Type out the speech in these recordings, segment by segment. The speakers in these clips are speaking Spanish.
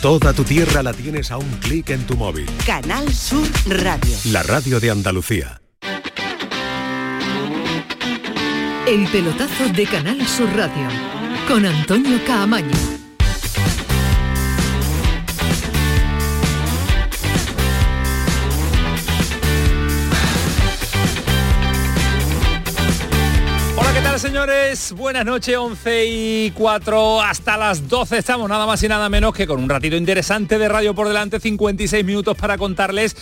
Toda tu tierra la tienes a un clic en tu móvil. Canal Sur Radio. La radio de Andalucía. El pelotazo de Canal Sur Radio con Antonio Caamaño. Señores? Buenas noches, 11 y 4 hasta las 12 estamos, nada más y nada menos que con un ratito interesante de radio por delante, 56 minutos para contarles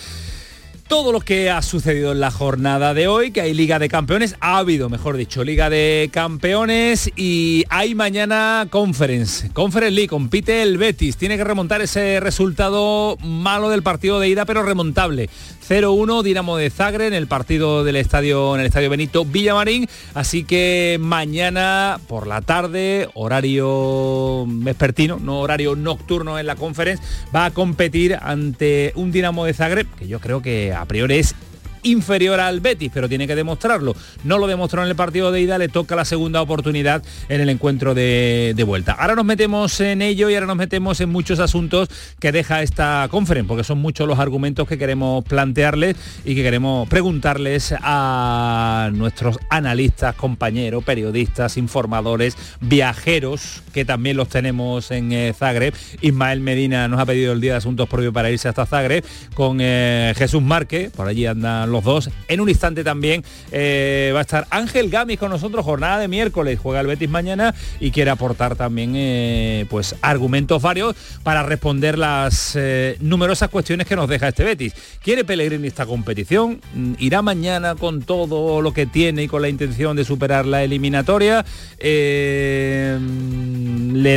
todo lo que ha sucedido en la jornada de hoy, que hay Liga de Campeones, ha habido, mejor dicho, Liga de Campeones y hay mañana Conference, Conference League, compite el Betis, tiene que remontar ese resultado malo del partido de ida, pero remontable. 0-1 Dinamo de Zagreb en el partido del estadio en el estadio Benito Villamarín, así que mañana por la tarde, horario vespertino, no horario nocturno en la conference, va a competir ante un Dinamo de Zagreb que yo creo que a priori es inferior al Betis, pero tiene que demostrarlo. No lo demostró en el partido de ida, le toca la segunda oportunidad en el encuentro de, vuelta. Ahora nos metemos en ello y ahora nos metemos en muchos asuntos que deja esta conferencia, porque son muchos los argumentos que queremos plantearles y que queremos preguntarles a nuestros analistas, compañeros, periodistas, informadores, viajeros, que también los tenemos en eh, Zagreb. Ismael Medina nos ha pedido el día de asuntos propios para irse hasta Zagreb, con eh, Jesús Márquez, por allí los dos. En un instante también eh, va a estar Ángel Gamis con nosotros, jornada de miércoles, juega el Betis mañana y quiere aportar también eh, pues argumentos varios para responder las eh, numerosas cuestiones que nos deja este Betis. ¿Quiere Pellegrini esta competición? ¿Irá mañana con todo lo que tiene y con la intención de superar la eliminatoria? ¿Le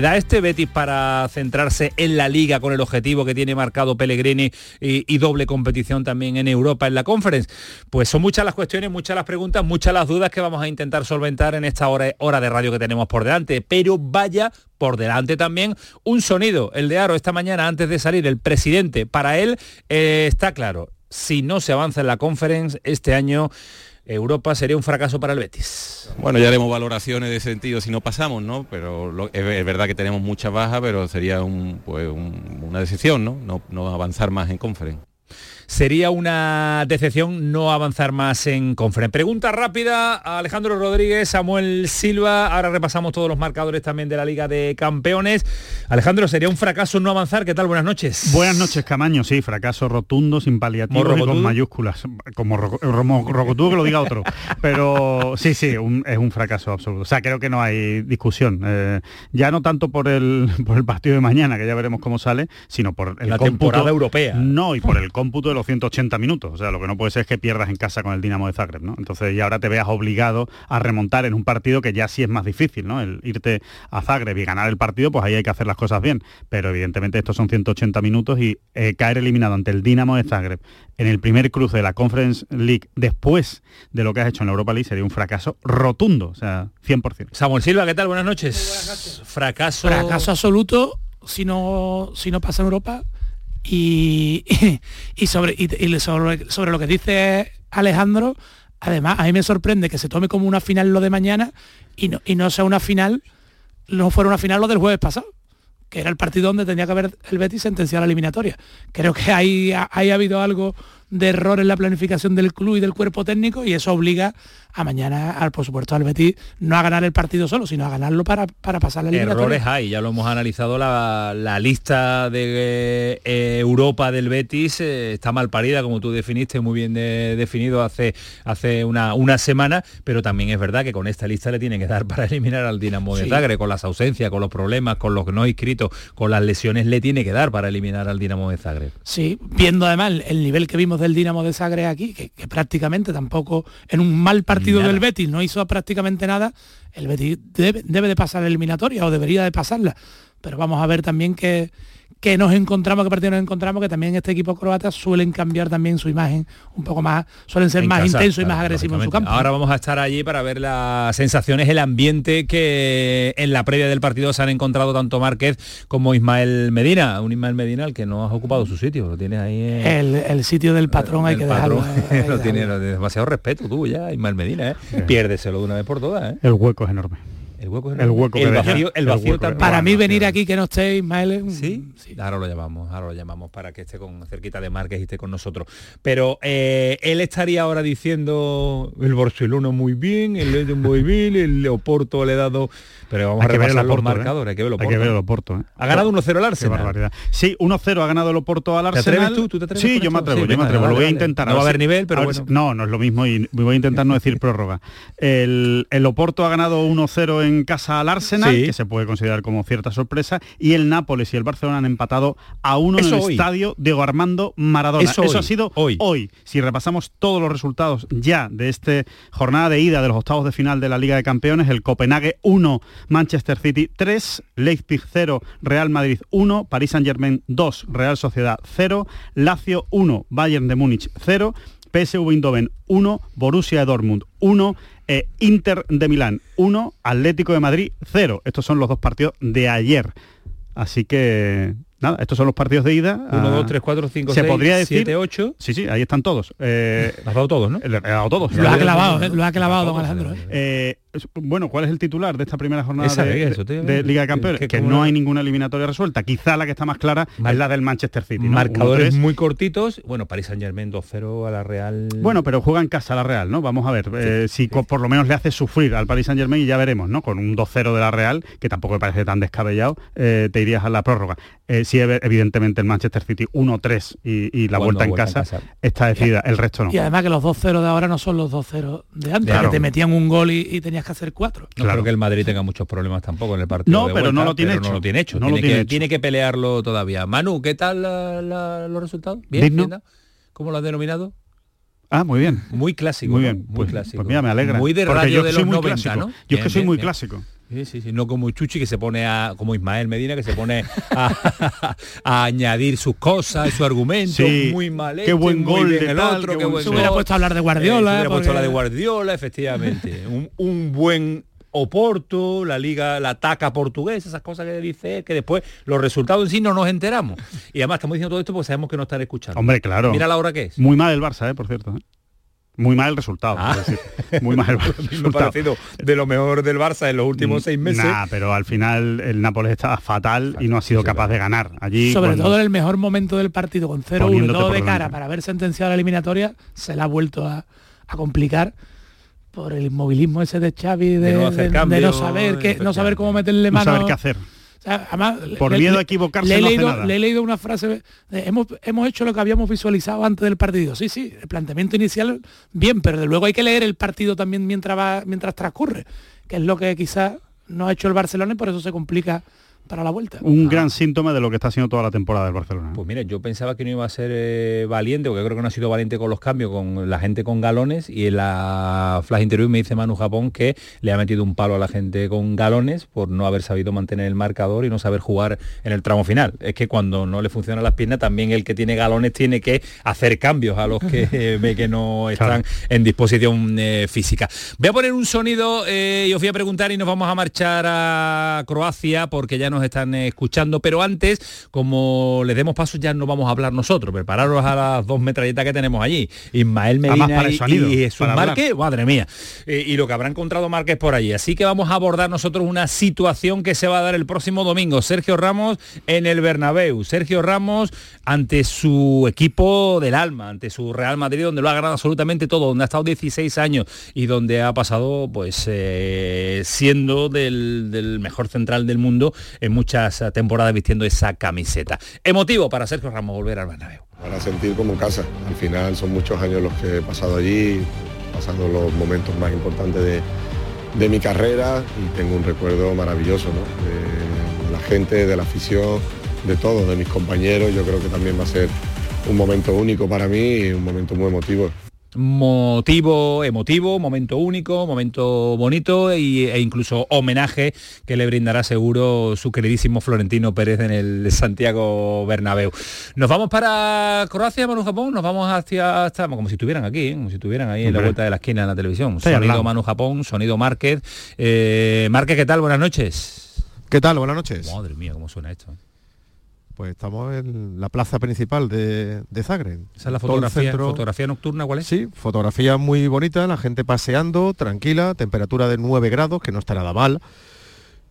da este Betis para centrarse en la liga con el objetivo que tiene marcado Pellegrini y, y doble competición también en Europa en la Pues son muchas las cuestiones, muchas las preguntas, muchas las dudas que vamos a intentar solventar en esta hora, hora de radio que tenemos por delante. Pero vaya por delante también un sonido, el de Aro esta mañana antes de salir, el presidente, para él eh, está claro, si no se avanza en la conference este año, Europa sería un fracaso para el Betis. Bueno, ya haremos valoraciones de sentido si no pasamos, ¿no? Pero es, verdad que tenemos muchas bajas, pero sería un, pues, un, una decisión, ¿no? ¿no? No avanzar más en conference sería una decepción no avanzar más en conferencia. Pregunta rápida a Alejandro Rodríguez, Samuel Silva, ahora repasamos todos los marcadores también de la Liga de Campeones. Alejandro, ¿sería un fracaso no avanzar? ¿Qué tal? Buenas noches. Buenas noches, Camaño, sí, fracaso rotundo, sin paliativos y con mayúsculas. Como rocotudo que lo diga otro. Pero sí, sí, un, es un fracaso absoluto. O sea, creo que no hay discusión. Eh, ya no tanto por el, por el partido de mañana, que ya veremos cómo sale, sino por el la cómputo, temporada europea. No, y por el cómputo de los 180 minutos. O sea, lo que no puede ser es que pierdas en casa con el Dinamo de Zagreb, ¿no? Entonces, y ahora te veas obligado a remontar en un partido que ya sí es más difícil, ¿no? El irte a Zagreb y ganar el partido, pues ahí hay que hacer las cosas bien. Pero evidentemente estos son 180 minutos y eh, caer eliminado ante el Dinamo de Zagreb en el primer cruce de la Conference League después de lo que has hecho en la Europa League sería un fracaso rotundo, o sea, 100%. Samuel Silva, ¿qué tal? Buenas noches. Buenas noches. Fracaso. Fracaso absoluto si no, si no pasa en Europa y, y, sobre, y, sobre, sobre, lo que dice Alejandro, además a mí me sorprende que se tome como una final lo de mañana y no, y no sea una final, no fuera una final lo del jueves pasado, que era el partido donde tenía que haber el Betis sentenciado la eliminatoria. Creo que ahí ha habido algo de error en la planificación del club y del cuerpo técnico y eso obliga a mañana, al, por supuesto, al Betis no a ganar el partido solo, sino a ganarlo para, para pasar la eliminatoria. Errores hay, ya lo hemos analizado, la, la lista de eh, Europa del Betis eh, está mal parida, como tú definiste, muy bien de, definido hace, hace una, una semana, pero también es verdad que con esta lista le tiene que dar para eliminar al Dinamo de sí. Zagreb, con las ausencias, con los problemas, con los no inscritos, con las lesiones, le tiene que dar para eliminar al Dinamo de Zagreb. Sí, viendo además el nivel que vimos del Dinamo de Zagreb aquí, que, que prácticamente tampoco en un mal partido partido del Betis no hizo prácticamente nada, el Betis debe, debe, de pasar la eliminatoria o debería de pasarla. Pero vamos a ver también que, que nos encontramos, que partido nos encontramos, que también este equipo croata suelen cambiar también su imagen un poco más, suelen ser en más intensos y más agresivos en su campo. Ahora vamos a estar allí para ver las sensaciones, el ambiente que en la previa del partido se han encontrado tanto Márquez como Ismael Medina, un Ismael Medina al que no has ocupado su sitio, lo tienes ahí. En... El, el, sitio del patrón hay que patrón, dejarlo. lo tiene demasiado respeto tú ya, Ismael Medina, ¿eh? Piérdeselo de una vez por todas. ¿eh? El hueco es enorme. El hueco, es El hueco el vacío, el El vacío hueco. Para mí venir aquí que no esté Ismael ¿Sí? sí. Ahora lo llamamos, ahora lo llamamos para que esté con cerquita de Márquez y esté con nosotros. Pero eh, él estaría ahora diciendo el Barcelona muy bien, el León muy bien, el Oporto le he dado. Pero vamos Hay a que ver el Oporto, ¿eh? marcadores, hay que ver el Hay que ver el Oporto. ¿eh? Ha ganado 1-0 el Qué Arsenal. barbaridad. Sí, 1-0 ha ganado el Oporto al ¿Te Arsenal. atreves tú? ¿Tú te atreves sí, con yo me atrevo, Sí, yo me atrevo. lo voy a intentar. No va a haber nivel, pero bueno. no, no es lo mismo y voy a intentar no decir prórroga. El, el Oporto ha ganado 1-0 en casa al Arsenal, Sí. que se puede considerar como cierta sorpresa, y el Nápoles y el Barcelona han empatado a uno en Eso el hoy. estadio Diego Armando Maradona. Eso hoy, ha sido hoy. Si repasamos todos los resultados ya de esta jornada de ida de los octavos de final de la Liga de Campeones, el Copenhague 1, Manchester City 3, Leipzig 0, Real Madrid 1, París Saint Germain 2, Real Sociedad 0, Lazio 1, Bayern de Múnich 0, PSV Eindhoven 1, Borussia de Dortmund 1, eh, Inter de Milán 1, Atlético de Madrid 0. Estos son los dos partidos de ayer. Así que nada, estos son los partidos de ida. 1, Ah, 2, 3, 4, 5, se 6, podría decir 7, 8. Sí, sí, ahí están todos. Eh, Has dado todos, ¿no? le he dado todos. Lo ha Eh, clavado, ¿eh? lo ha clavado don Alejandro. ¿eh? Bueno, ¿cuál es el titular de esta primera jornada Esa, de, eso, de- tío. de Liga de Campeones? Que- no hay ninguna eliminatoria resuelta. Quizá la que está más clara Mar- es la del Manchester City. ¿no? Marcadores 1-3. muy cortitos. Bueno, París Saint Germain 2-0 a la Real. Bueno, pero juega en casa la Real, ¿no? Vamos a ver eh, si por lo menos le hace sufrir al Paris Saint Germain y ya veremos, ¿no? Con un 2-0 de la Real, que tampoco me parece tan descabellado, eh, te irías a la prórroga. Eh, sí, ev- evidentemente el Manchester City 1-3 y, y la Cuando vuelta en vuelta en casa, casa. está decidida, el resto no. Y además que los 2-0 de ahora no son los 2-0 de antes, Claro. que te metían un gol y, y tenías que hacer cuatro. No Claro. creo que el Madrid tenga muchos problemas tampoco en el partido. No, de pero no vuelta, lo tiene pero hecho. No lo tiene hecho. No tiene, lo tiene que, hecho. tiene que pelearlo todavía. Manu, ¿qué tal la- la- los resultados? ¿Bien? Digno. ¿Bien, no? ¿Cómo lo has denominado? Ah, muy bien. Muy clásico. Muy ¿no? bien, Muy pues, clásico. pues mira, me alegra. Muy de porque radio yo de soy los muy 90, clásico. ¿no? Yo es que Bien, soy muy bien. clásico. Sí, sí, sí, no como Chuchi que se pone a, como Ismael Medina que se pone a, a añadir sus cosas, su argumento, Sí, muy mal qué hecho, buen muy gol bien de el tal, otro, qué qué buen buen Se hubiera gol. puesto a hablar de Eh, Guardiola. se hubiera puesto a la de Guardiola, efectivamente. un, un buen Oporto, la liga, la taca portuguesa, esas cosas que dice él, que después los resultados en sí no nos enteramos. Y además estamos diciendo todo esto porque sabemos que no están escuchando. Hombre, claro. Mira la hora que es. Muy mal el Barça, eh, por cierto. ¿eh? Muy mal el resultado. Ah. decir. Muy mal el resultado. parecido de lo mejor del Barça en los últimos seis meses. Nah, pero al final el Nápoles estaba fatal y no ha sido Sí, capaz de ganar. Allí Sobre todo en el mejor momento del partido, con 0-1 y Poniéndote todo de cara para haber sentenciado la eliminatoria, se la ha vuelto a, a complicar por el inmovilismo ese de Xavi de, De no hacer de- de cambio, no saber qué, no saber cómo meterle no mano. saber qué hacer. O sea, además, Por miedo a equivocarse le he, no hace leído, nada. le he leído una frase, de, hemos, hemos hecho lo que habíamos visualizado antes del partido. Sí, sí, el planteamiento inicial, bien, pero de luego hay que leer el partido también mientras, va, mientras transcurre, que es lo que quizás no ha hecho el Barcelona y por eso se complica para la vuelta. Un gran síntoma de lo que está haciendo toda la temporada del Barcelona. Pues mira, yo pensaba que no iba a ser eh, valiente, porque creo que no ha sido valiente con los cambios, con la gente con galones, y en la flash interview me dice Manu Japón que le ha metido un palo a la gente con galones por no haber sabido mantener el marcador y no saber jugar en el tramo final. Es que cuando no le funcionan las piernas, también el que tiene galones tiene que hacer cambios a los que eh, ve que no están en disposición eh, física. Voy a poner un sonido eh, y os voy a preguntar y nos vamos a marchar a Croacia porque ya nos están eh, escuchando, pero antes, como les demos paso, ya no vamos a hablar nosotros. Prepararos a las dos metralletas que tenemos allí. Ismael Medina para el y, sonido, y Jesús para. Márquez, madre mía. Eh, y lo que habrá encontrado Márquez por allí. Así que vamos a abordar nosotros una situación que se va a dar el próximo domingo. Sergio Ramos en el Bernabéu. Sergio Ramos ante su equipo del alma, ante su Real Madrid, donde lo ha ganado absolutamente todo, donde ha estado 16 años y donde ha pasado, pues, eh, siendo del, del mejor central del mundo en muchas eh, temporadas vistiendo esa camiseta. Emotivo para Sergio Ramos volver al Bernabéu. Para sentir como casa. Al final son muchos años los que he pasado allí, pasando los momentos más importantes de, de mi carrera y tengo un recuerdo maravilloso ¿no? de, la gente, de la afición, de todos, de mis compañeros. Yo creo que también va a ser un momento único para mí y un momento muy emotivo. Motivo emotivo, momento único, momento bonito y, e incluso homenaje que le brindará seguro su queridísimo Florentino Pérez en el Santiago Bernabéu. Nos vamos para Croacia, Manu Japón, nos vamos hacia hasta como si estuvieran aquí, ¿eh? como si estuvieran ahí en la vuelta de la esquina en la televisión. Sonido. Manu Japón, sonido Márquez. Eh, Márquez, ¿qué tal? Buenas noches. ¿Qué tal? Buenas noches. Madre mía, cómo suena esto. Pues estamos en la plaza principal de, de Zagreb. Esa es la fotografía, centro- fotografía nocturna, ¿cuál es? Sí, fotografía muy bonita, la gente paseando, tranquila, temperatura de 9 grados, que no está nada mal.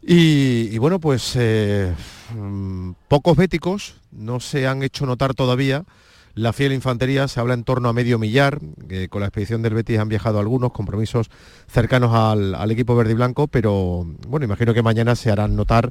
Y, y bueno, pues eh, mm, pocos béticos no se han hecho notar todavía. La fiel infantería se habla en torno a medio millar, que con la expedición del Betis han viajado algunos compromisos cercanos al, al equipo verde y blanco, pero bueno, imagino que mañana se harán notar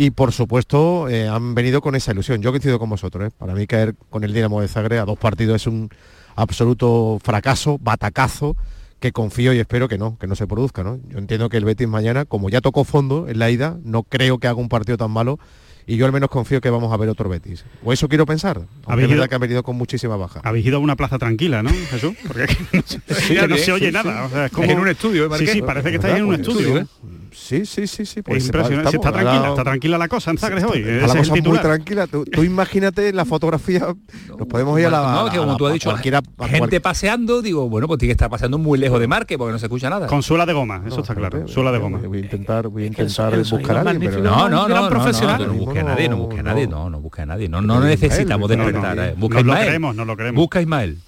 y por supuesto eh, han venido con esa ilusión. Yo coincido con vosotros, ¿eh? para mí caer con el Dinamo de Zagreb a dos partidos es un absoluto fracaso, batacazo, que confío y espero que no, que no se produzca. ¿no? Yo entiendo que el Betis mañana, como ya tocó fondo en la ida, no creo que haga un partido tan malo y yo al menos confío que vamos a ver otro Betis. O eso quiero pensar. Aunque ¿Habéis es ido- verdad que han venido con muchísima baja. Habéis ido a una plaza tranquila, ¿no, Jesús? Porque aquí no se, que no se oye nada. o sea, es como- En un estudio, ¿eh, Sí, Marqués? sí, parece que estáis en un estudio. estudio, ¿eh? Sí, sí, sí, sí. Es pues, impresionante. Sí, estamos- está tranquila, ahora- está tranquila la cosa en Zagreb hoy. Está la es cosa muy tranquila. Tú, tú imagínate la fotografía. Nos podemos ir a la. No, que como la- tú has dicho, cualquiera- gente cual- paseando, digo, bueno, pues tiene que estar paseando muy lejos de Marque porque no se escucha nada. Con suela de goma, eso No, está claro. espérate, Suela de voy a- goma. Voy a intentar, voy a Es que intentar buscar a alguien, pero. No, no, no, no, no, profesional. no, no busque a nadie, no busque a nadie, no, no busque a nadie, no, no Pero necesitamos Ismael, despertar, no, no, eh. no. busca a Nos lo Ismael. creemos, nos lo creemos. Busca a Ismael.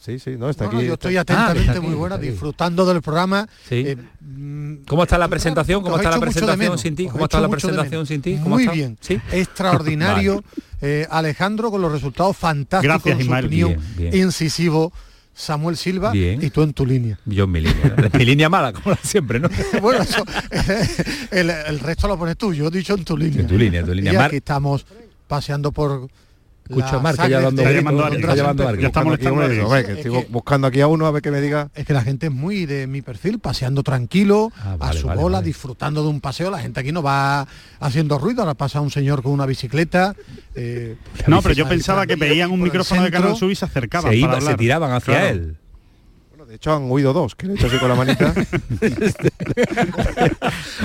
Sí, sí, no, está No, aquí. no, yo estoy Ah, atentamente aquí, muy buena, disfrutando del programa. Sí. Eh, mm, ¿Cómo está la presentación? ¿Cómo está la presentación sin ti? ¿Cómo está la presentación sin ti? ¿Cómo Muy está? bien, ¿Sí? extraordinario. Eh, Alejandro con los resultados fantásticos, Gracias, su Ismael. opinión, Bien, bien. incisivo. Samuel Silva Bien. y tú en tu línea. Yo en mi línea. mi línea mala, como siempre, ¿no? bueno, eso, el, el resto lo pones tú, yo he dicho en tu línea. En tu línea, en tu línea. Y aquí estamos paseando por A ya dando Está llamando a de alguien, está llamando a Drazen alguien. Ya está buscando aquí, molestando a estoy buscando aquí uno a ver que me diga. Es que la gente es muy de mi perfil, paseando tranquilo, Ah, a su vale, bola, vale. disfrutando de un paseo. La gente aquí no va haciendo ruido. Ahora pasa un señor con una bicicleta. eh, No, pero yo pensaba que veían un micrófono de. Canal Sur y se acercaban Se, para iba, se tiraban hacia Claro. él. Bueno, de hecho han huido dos, que le he hecho así con la manita.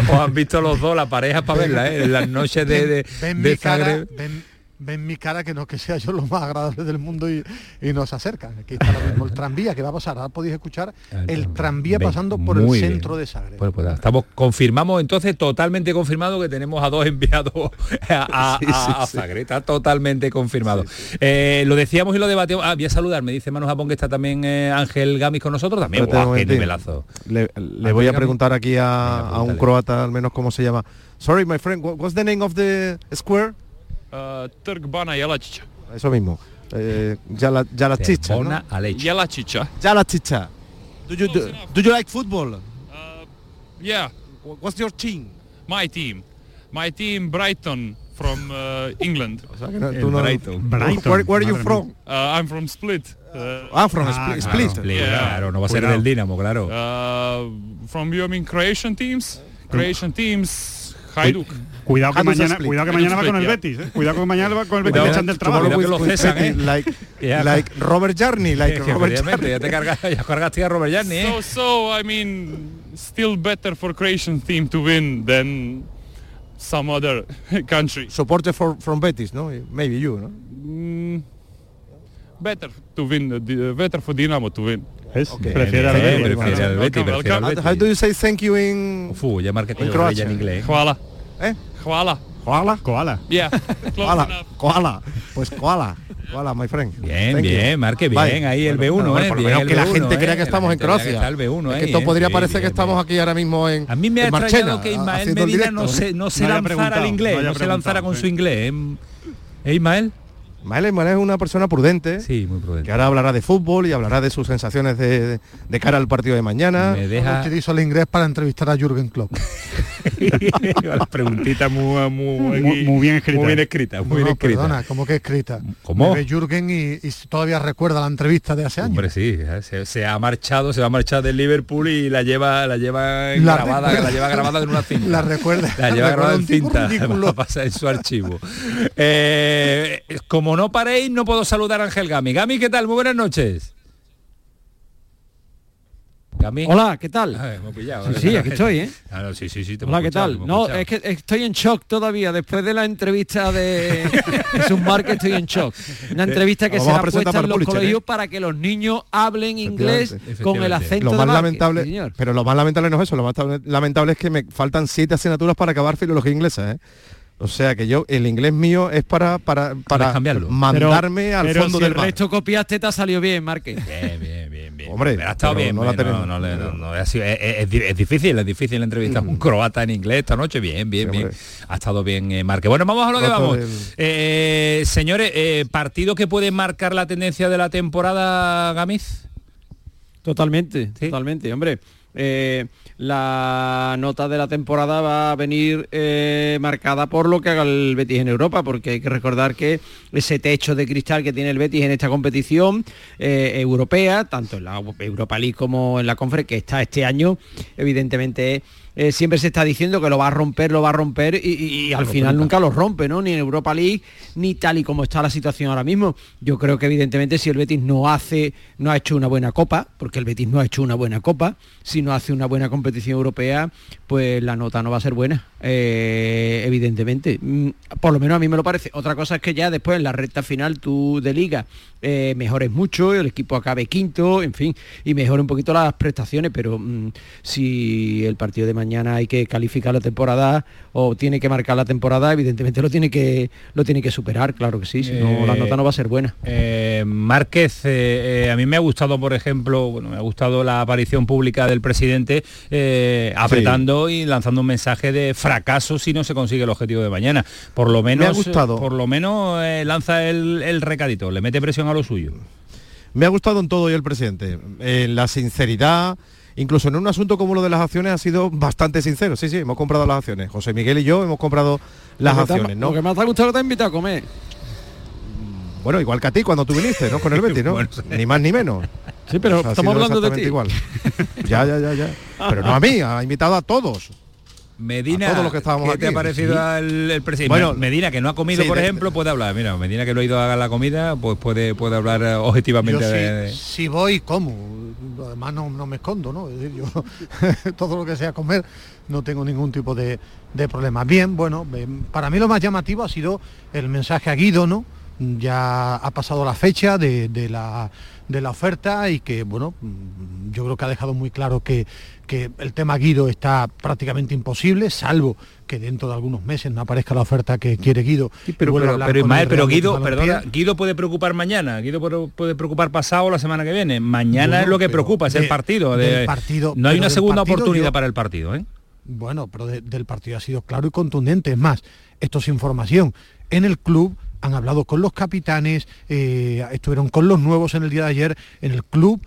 O han visto los dos, la pareja para verla, ¿eh? En las noches de, de, ven, de mi cara, ven, ven mi cara que no es que sea yo lo más agradable del mundo y, y nos acercan. Aquí está ahora mismo el tranvía que va a pasar. Ahora podéis escuchar el tranvía pasando por el bien. centro de Zagreb. Bueno, pues nada, estamos confirmamos entonces totalmente confirmado que tenemos a dos enviados a, a, Sí, sí, a- a sí. Zagreb. Está totalmente confirmado. Eh, lo decíamos y lo debatimos. Ah, voy a saludar, me dice Manu Japón que está también eh, Ángel Gamis con nosotros también. Guau, qué momentín. nivelazo. Le, le voy a preguntar aquí a, Venga, a un croata al menos cómo se llama. Sorry, my friend, what- what's the name of the square? Uh, Trg Bana Jelačića. Eso mismo. Eh, Jala, Jalačića, ¿no? Bona Alech. Jelačića. Jalačića. Do you, do, do you like football? Uh, yeah, What's your team? my team. My team Brighton from uh, England. O sea, que no- El tú no- Brighton. Brighton, Where, where are you from? Uh, I'm from Split. Uh, Ah, from Ah, Split. claro. Yeah. Claro, no va a ser del Dinamo, claro. uh, from you, I mean Croatian teams. Croatian teams, Hajduk. Cuidado que mañana, cuidado que mañana va con el Betis, ¿eh? Cuidado que mañana va con el Betis Cuidado, echan del trabajo. que lo cesan, ¿eh? Like, like Robert Jarni, like Es que Robert Jarni. ya te cargas, ya cargaste a Robert Jarni, ¿eh? So, so I mean, still better for Croatian team to win than some other country. Supporter for, from Betis, no? Maybe you, no? Mm, better to win, uh, better for Dinamo to win. Es, Ok. prefiere al Betis. prefiere al Betis, prefiere al. How do you say thank you in... Uf, ya marqué con En Croacia. en inglés. ¿eh? Hvala. ¿Eh? Hvala. Koala? Koala. Yeah, Koala. Koala. Pues koala. Koala, my friend. Bien, Thank you. bien, Marque, bien, Bye. ahí el Bueno, B1, bueno, ¿eh? por lo menos el que la B1, gente crea ¿eh? que estamos en Croacia. El B1, Es ¿eh? que esto Bien, podría parecer que estamos aquí ahora mismo en A mí me ha extrañado que Ismael Medina no ¿eh? se, no lanzara al inglés, no se lanzara con sí. su inglés. ¿Eh, ¿Eh, Ismael? Ismael es una persona prudente, Sí, muy que ahora hablará de fútbol y hablará de sus sensaciones de, cara al partido de mañana. Me deja utilizo el inglés para entrevistar a Jürgen Klopp. las preguntitas muy, muy, Muy- muy bien escritas. Muy bien escritas, muy No, bien perdona, ¿cómo que escrita? ¿Cómo? Me ve Jürgen y, y todavía recuerda la entrevista de hace años. Hombre, sí, se, se ha marchado, se va a marchar del Liverpool y la lleva, la lleva La grabada, recuerda. la lleva grabada en una cinta. La recuerda. La lleva grabada en cinta, ridículo. va a pasar en su archivo. Eh, como no paréis, no puedo saludar a Ángel Gami. Gami, ¿qué tal? Muy buenas noches. Gami. Hola, ¿qué tal? Hemos pillado, Sí, ¿eh? sí, aquí estoy, ¿eh? Ah, no, sí, sí, sí, te Hola, ¿qué tal? No, escuchado. es que estoy en shock todavía. Después de la entrevista de Jesús Márquez estoy en shock. Una entrevista que se ha presentar puesta en para los Pulitzer, colegios ¿eh? para que los niños hablen inglés Efectivamente. con el acento Lo de más Márquez. lamentable, Sí, señor. pero lo más lamentable no es eso, lo más tab- lamentable es que me faltan siete asignaturas para acabar filología inglesa, ¿eh? O sea que yo, el inglés mío es para, para, para cambiarlo? mandarme al Pero fondo si del el mar. resto copiaste te ha salido bien, Márquez. Bien, bien, bien, bien. Hombre, ha estado pero bien, no la no, es, es- es difícil, es difícil entrevistar a un croata en inglés esta noche. Bien, bien, bien. Ha estado bien, eh, Marque. Bueno, vamos a lo que vamos. del- Eh, señores, eh, partido que puede marcar la tendencia de la temporada, Gamiz. Totalmente, totalmente, hombre. Eh, la nota de la temporada va a venir eh, marcada por lo que haga el Betis en Europa, porque hay que recordar que ese techo de cristal que tiene el Betis en esta competición eh, europea, tanto en la Europa League como en la Conference, que está este año, evidentemente eh, siempre se está diciendo que lo va a romper, lo va a romper y, y- y al final nunca lo rompe, ¿no? Ni en Europa League, ni tal y como está la situación ahora mismo. Yo creo que evidentemente si el Betis no hace, no ha hecho una buena copa, porque el Betis no ha hecho una buena copa, si no hace una buena competición europea, pues la nota no va a ser buena, eh, evidentemente. Mm, Por lo menos a mí me lo parece. Otra cosa es que ya después en la recta final tú de liga eh, mejores mucho, el equipo acabe quinto, en fin, y mejore un poquito las prestaciones, pero mm, si el partido de mañana hay que calificar la temporada o tiene que marcar la temporada, evidentemente lo tiene que lo tiene que superar, claro que sí, si no la Eh, nota no va a ser buena. Eh, Márquez, eh, eh, a mí me ha gustado, por ejemplo, bueno, me ha gustado la aparición pública del presidente eh, apretando y lanzando un mensaje de fracaso si no se consigue el objetivo de mañana. Por lo menos, Me ha gustado. por lo menos eh, lanza el, el recadito, le mete presión a lo suyo. Me ha gustado en todo y el presidente. En la sinceridad, incluso en un asunto como lo de las acciones ha sido bastante sincero. Sí, sí, hemos comprado las acciones. José Miguel y yo hemos comprado las acciones, ¿no? Lo que más te ha gustado te ha invitado a comer. Bueno, igual que a ti cuando tú viniste, ¿no? Con el Betis, ¿no? Ni más ni menos. Sí, pero O sea, ha estamos hablando de ti. igual. Ya, ya, ya, ya. Pero no a mí, ha invitado a todos. Medina, A todos los que estábamos ¿qué te ha parecido Sí. al el presidente? Bueno, Medina, que no ha comido, sí, por de- ejemplo, puede hablar. Mira, Medina que no ha ido a la comida, pues puede, puede hablar eh, objetivamente Yo de- de- si, voy, como. Además no, no me escondo, ¿no? Es decir, yo todo lo que sea comer no tengo ningún tipo de, de problema. Bien, bueno, eh, para mí lo más llamativo ha sido el mensaje a Guido, ¿no? Ya ha pasado la fecha de, de la, de la oferta y que, bueno, yo creo que ha dejado muy claro que, que el tema Guido está prácticamente imposible, salvo que dentro de algunos meses no aparezca la oferta que quiere Guido. y Pero, pero, pero Ismael, Guido, perdona, Guido puede preocupar mañana, Guido puede, preocupar pasado o la semana que viene. Mañana es lo que preocupa, es el partido. de- partido- no hay una segunda oportunidad yo- para el partido, ¿eh? Bueno, pero de- del partido ha sido claro y contundente. Es más, esto es información. En el club han hablado con los capitanes, eh, estuvieron con los nuevos en el día de ayer. En el club,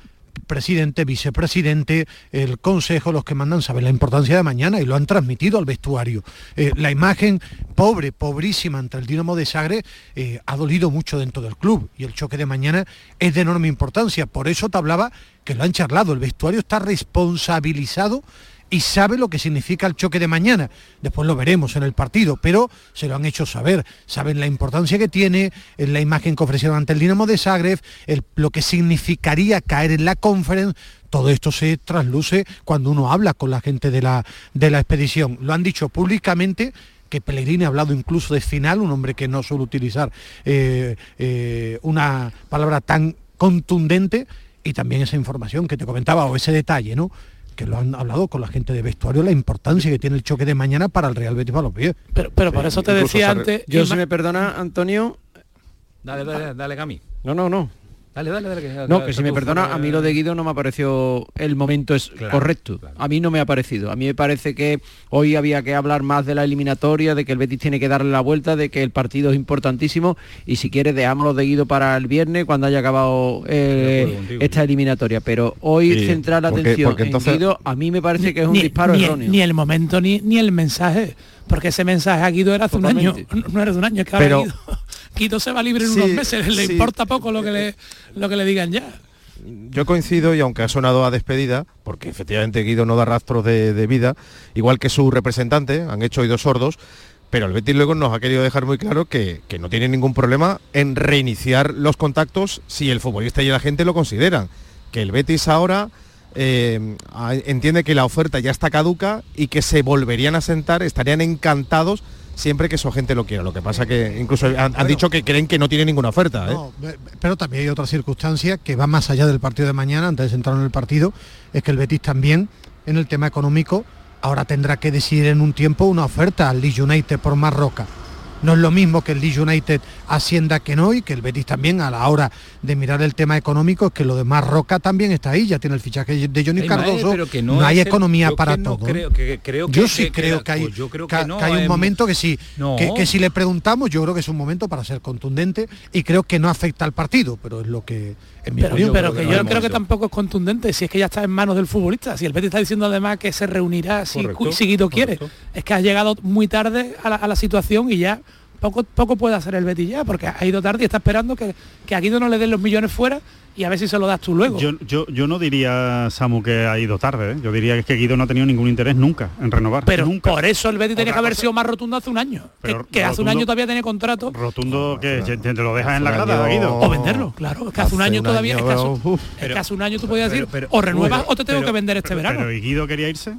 presidente, vicepresidente, el consejo, los que mandan saben la importancia de mañana y lo han transmitido al vestuario. Eh, la imagen pobre, pobrísima ante el Dinamo de Sagre eh, ha dolido mucho dentro del club y el choque de mañana es de enorme importancia. Por eso te hablaba que lo han charlado. El vestuario está responsabilizado y sabe lo que significa el choque de mañana. Después lo veremos en el partido, pero se lo han hecho saber. Saben la importancia que tiene, en la imagen que ofrecieron ante el Dinamo de Zagreb, lo que significaría caer en la conference. Todo esto se trasluce cuando uno habla con la gente de la, de la expedición. Lo han dicho públicamente que Pellegrini ha hablado incluso de final, un hombre que no suele utilizar eh, eh, una palabra tan contundente y también esa información que te comentaba o ese detalle, ¿no? Que lo han hablado con la gente de vestuario, la importancia que tiene el choque de mañana para el Real Betis Balompié. Pero, pero por eso te decía antes... Yo si me perdona, Antonio. Dale, dale, dale, Gami. No, no, no. Dale, dale, dale. que- No, que si me perdona, fuera a mí lo de Guido no me ha parecido el momento es Claro, correcto. A mí no me ha parecido. A mí me parece que hoy había que hablar más de la eliminatoria, de que el Betis tiene que darle la vuelta, de que el partido es importantísimo y si quieres dejámoslo de Guido para el viernes cuando haya acabado eh, contigo, esta eliminatoria. Pero hoy Sí, centrar la porque- atención porque en entonces- Guido a mí me parece que es un ni, disparo ni- erróneo. ni el momento ni, ni el mensaje porque ese mensaje a Guido era hace un año no era de un año es que ahora Pero- Guido se va libre en Sí, unos meses le sí. importa poco lo que le lo que le digan ya Yo coincido y aunque ha sonado a despedida, porque efectivamente Guido no da rastros de, de vida, igual que su representante, han hecho oídos sordos, pero el Betis luego nos ha querido dejar muy claro que, que no tiene ningún problema en reiniciar los contactos si el futbolista y la gente lo consideran. Que el Betis ahora eh, entiende que la oferta ya está caduca y que se volverían a sentar, estarían encantados siempre que su gente lo quiera. Lo que pasa que incluso han, han Bueno. dicho que creen que no tiene ninguna oferta. ¿eh? No, be- pero también hay otra circunstancia que va más allá del partido de mañana, antes de entrar en el partido, es que el Betis también, en el tema económico, ahora tendrá que decidir en un tiempo una oferta al Leeds United por Marroca. No es lo mismo que el Leeds United ascienda que no y que el Betis también a la hora de mirar el tema económico es que lo demás Roca también está ahí, ya tiene el fichaje de Johnny Ismael, Cardoso, pero que no, hay el- economía para que no todo. creo- que- creo yo que- sí que- creo que- hay, pues yo creo que- que no, que hay un momento que sí, no. que, que si le preguntamos yo creo que es un momento para ser contundente y creo que no afecta al partido, pero es lo que en mi Pero, opinión. pero que no yo creo que tampoco es contundente, si es que ya está en manos del futbolista. Si el Betis está diciendo además que se reunirá si, Correcto, si Guido quiere. Es que ha llegado muy tarde a la, a la situación y ya poco, poco puede hacer el Betis ya, porque ha ido tarde y está esperando que, que a Guido no le den los millones fuera y a ver si se lo das tú luego. Yo, yo, yo no diría, Samu, que ha ido tarde. ¿eh? Yo diría que Guido no ha tenido ningún interés nunca en renovar. pero nunca. por eso el Betis tenía que haber sido más rotundo hace un año. Que, hace un año todavía tenía contrato. Rotundo que te te lo dejas en la grada, año- Guido. O venderlo, claro. Es que hace un año todavía, es que hace, año, uf. es que hace un año tú podías decir, pero- o renuevas pero- o te tengo pero- que vender este verano. Pero ¿y Guido quería irse?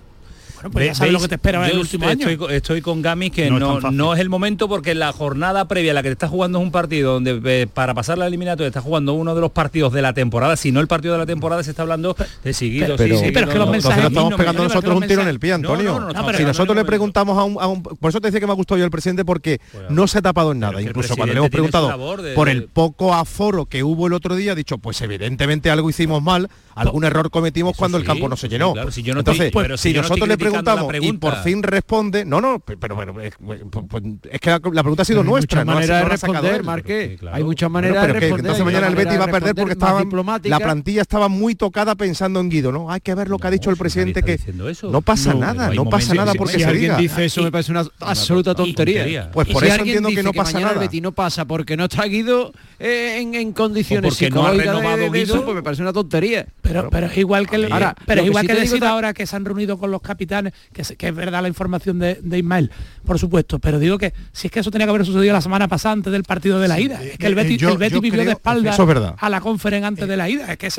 Bueno, pues ya sabes lo que te espera en el último estoy, año. Estoy con Gamis que No es no, es el momento porque la jornada previa a la que te estás jugando es un partido donde eh, para pasar la eliminatoria estás jugando uno de los partidos de la temporada, si no el partido de la temporada se está hablando de seguido. pero- sí, sí, pero es que los no, mensajes- Entonces no, nos estamos pegando no, no, nosotros no, un tiro en el pie, no, no, Antonio. no, no, no, pero si no, nosotros no, le preguntamos a un, a un- Por eso te decía que me ha gustado yo el presidente porque no se ha tapado en nada. Incluso cuando le hemos preguntado por el poco aforo que hubo el otro día, ha dicho, pues evidentemente algo hicimos mal, algún error cometimos Eso cuando el campo no se sí, llenó. claro, si yo no estoy- Entonces, pero si si yo no estoy nosotros le preguntamos y por fin responde, no, no, pero, pero, es, pues, pues, es que la, la pregunta ha sido Hay nuestra, muchas no, ha- maneras no de la ha sacado responder, él. Marqué. Sí, claro. Hay muchas Bueno, maneras pero de que responder. entonces Hay mañana el Betis va a perder porque responder más estaba diplomática. la plantilla estaba muy tocada pensando en Guido, ¿no? Hay que ver lo que ha dicho el si presidente que no pasa nada, pero hay no pasa nada si- porque se alguien diga. dice eso me parece una absoluta tontería. Pues por eso entiendo que no pasa nada. no pasa porque no está Guido eh, en, en condiciones porque no ha psicológicas de- renovado de eso, pues me parece una tontería. Pero, pero es igual que el- Ahora, pero es que igual sí que decir ahora que se han reunido con los capitanes, que, se- que es verdad la información de, de Ismael, por supuesto, pero digo que si es que eso tenía que haber sucedido la semana pasada antes del partido de la ida. Es que el eh, Betis, yo- el Betis vivió de creo- espalda eso es verdad. a la conferencia antes de la ida. Es que eh,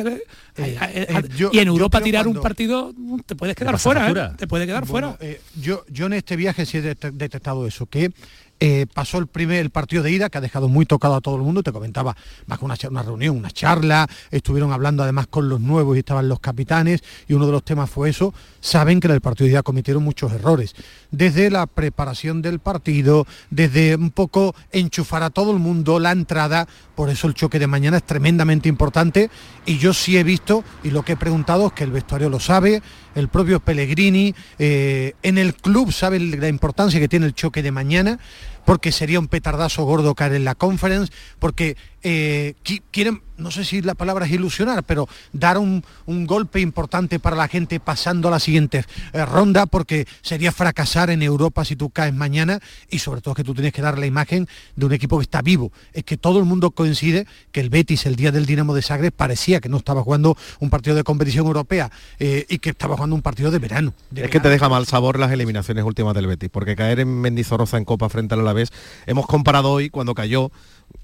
eh, eh, eh, yo- y en Europa tirar un partido mm, te puedes quedar fuera, ¿eh? te puede quedar Bueno, fuera. eh, yo, yo en este viaje sí he det- detectado eso, que eh, pasó el primer el partido de ida que ha dejado muy tocado a todo el mundo, te comentaba más que una, una reunión, una charla, estuvieron hablando además con los nuevos y estaban los capitanes y uno de los temas fue eso, saben que en el partido de ida cometieron muchos errores, desde la preparación del partido, desde un poco enchufar a todo el mundo la entrada, por eso el choque de mañana es tremendamente importante y yo sí he visto y lo que he preguntado es que el vestuario lo sabe, el propio Pellegrini, eh, en el club sabe la importancia que tiene el choque de mañana, porque sería un petardazo gordo caer en la conference, porque eh, qui- quieren, no sé si la palabra es ilusionar, pero dar un, un golpe importante para la gente pasando a la siguiente eh, ronda, porque sería fracasar en Europa si tú caes mañana, y sobre todo que tú tienes que dar la imagen de un equipo que está vivo. Es que todo el mundo coincide que el Betis el día del Dinamo de Zagreb parecía que no estaba jugando un partido de competición europea eh, y que estaba jugando un partido de verano. de Es que te deja mal sabor las eliminaciones últimas del Betis, porque caer en Mendizorroza en Copa frente al Alavés, hemos comparado hoy cuando cayó,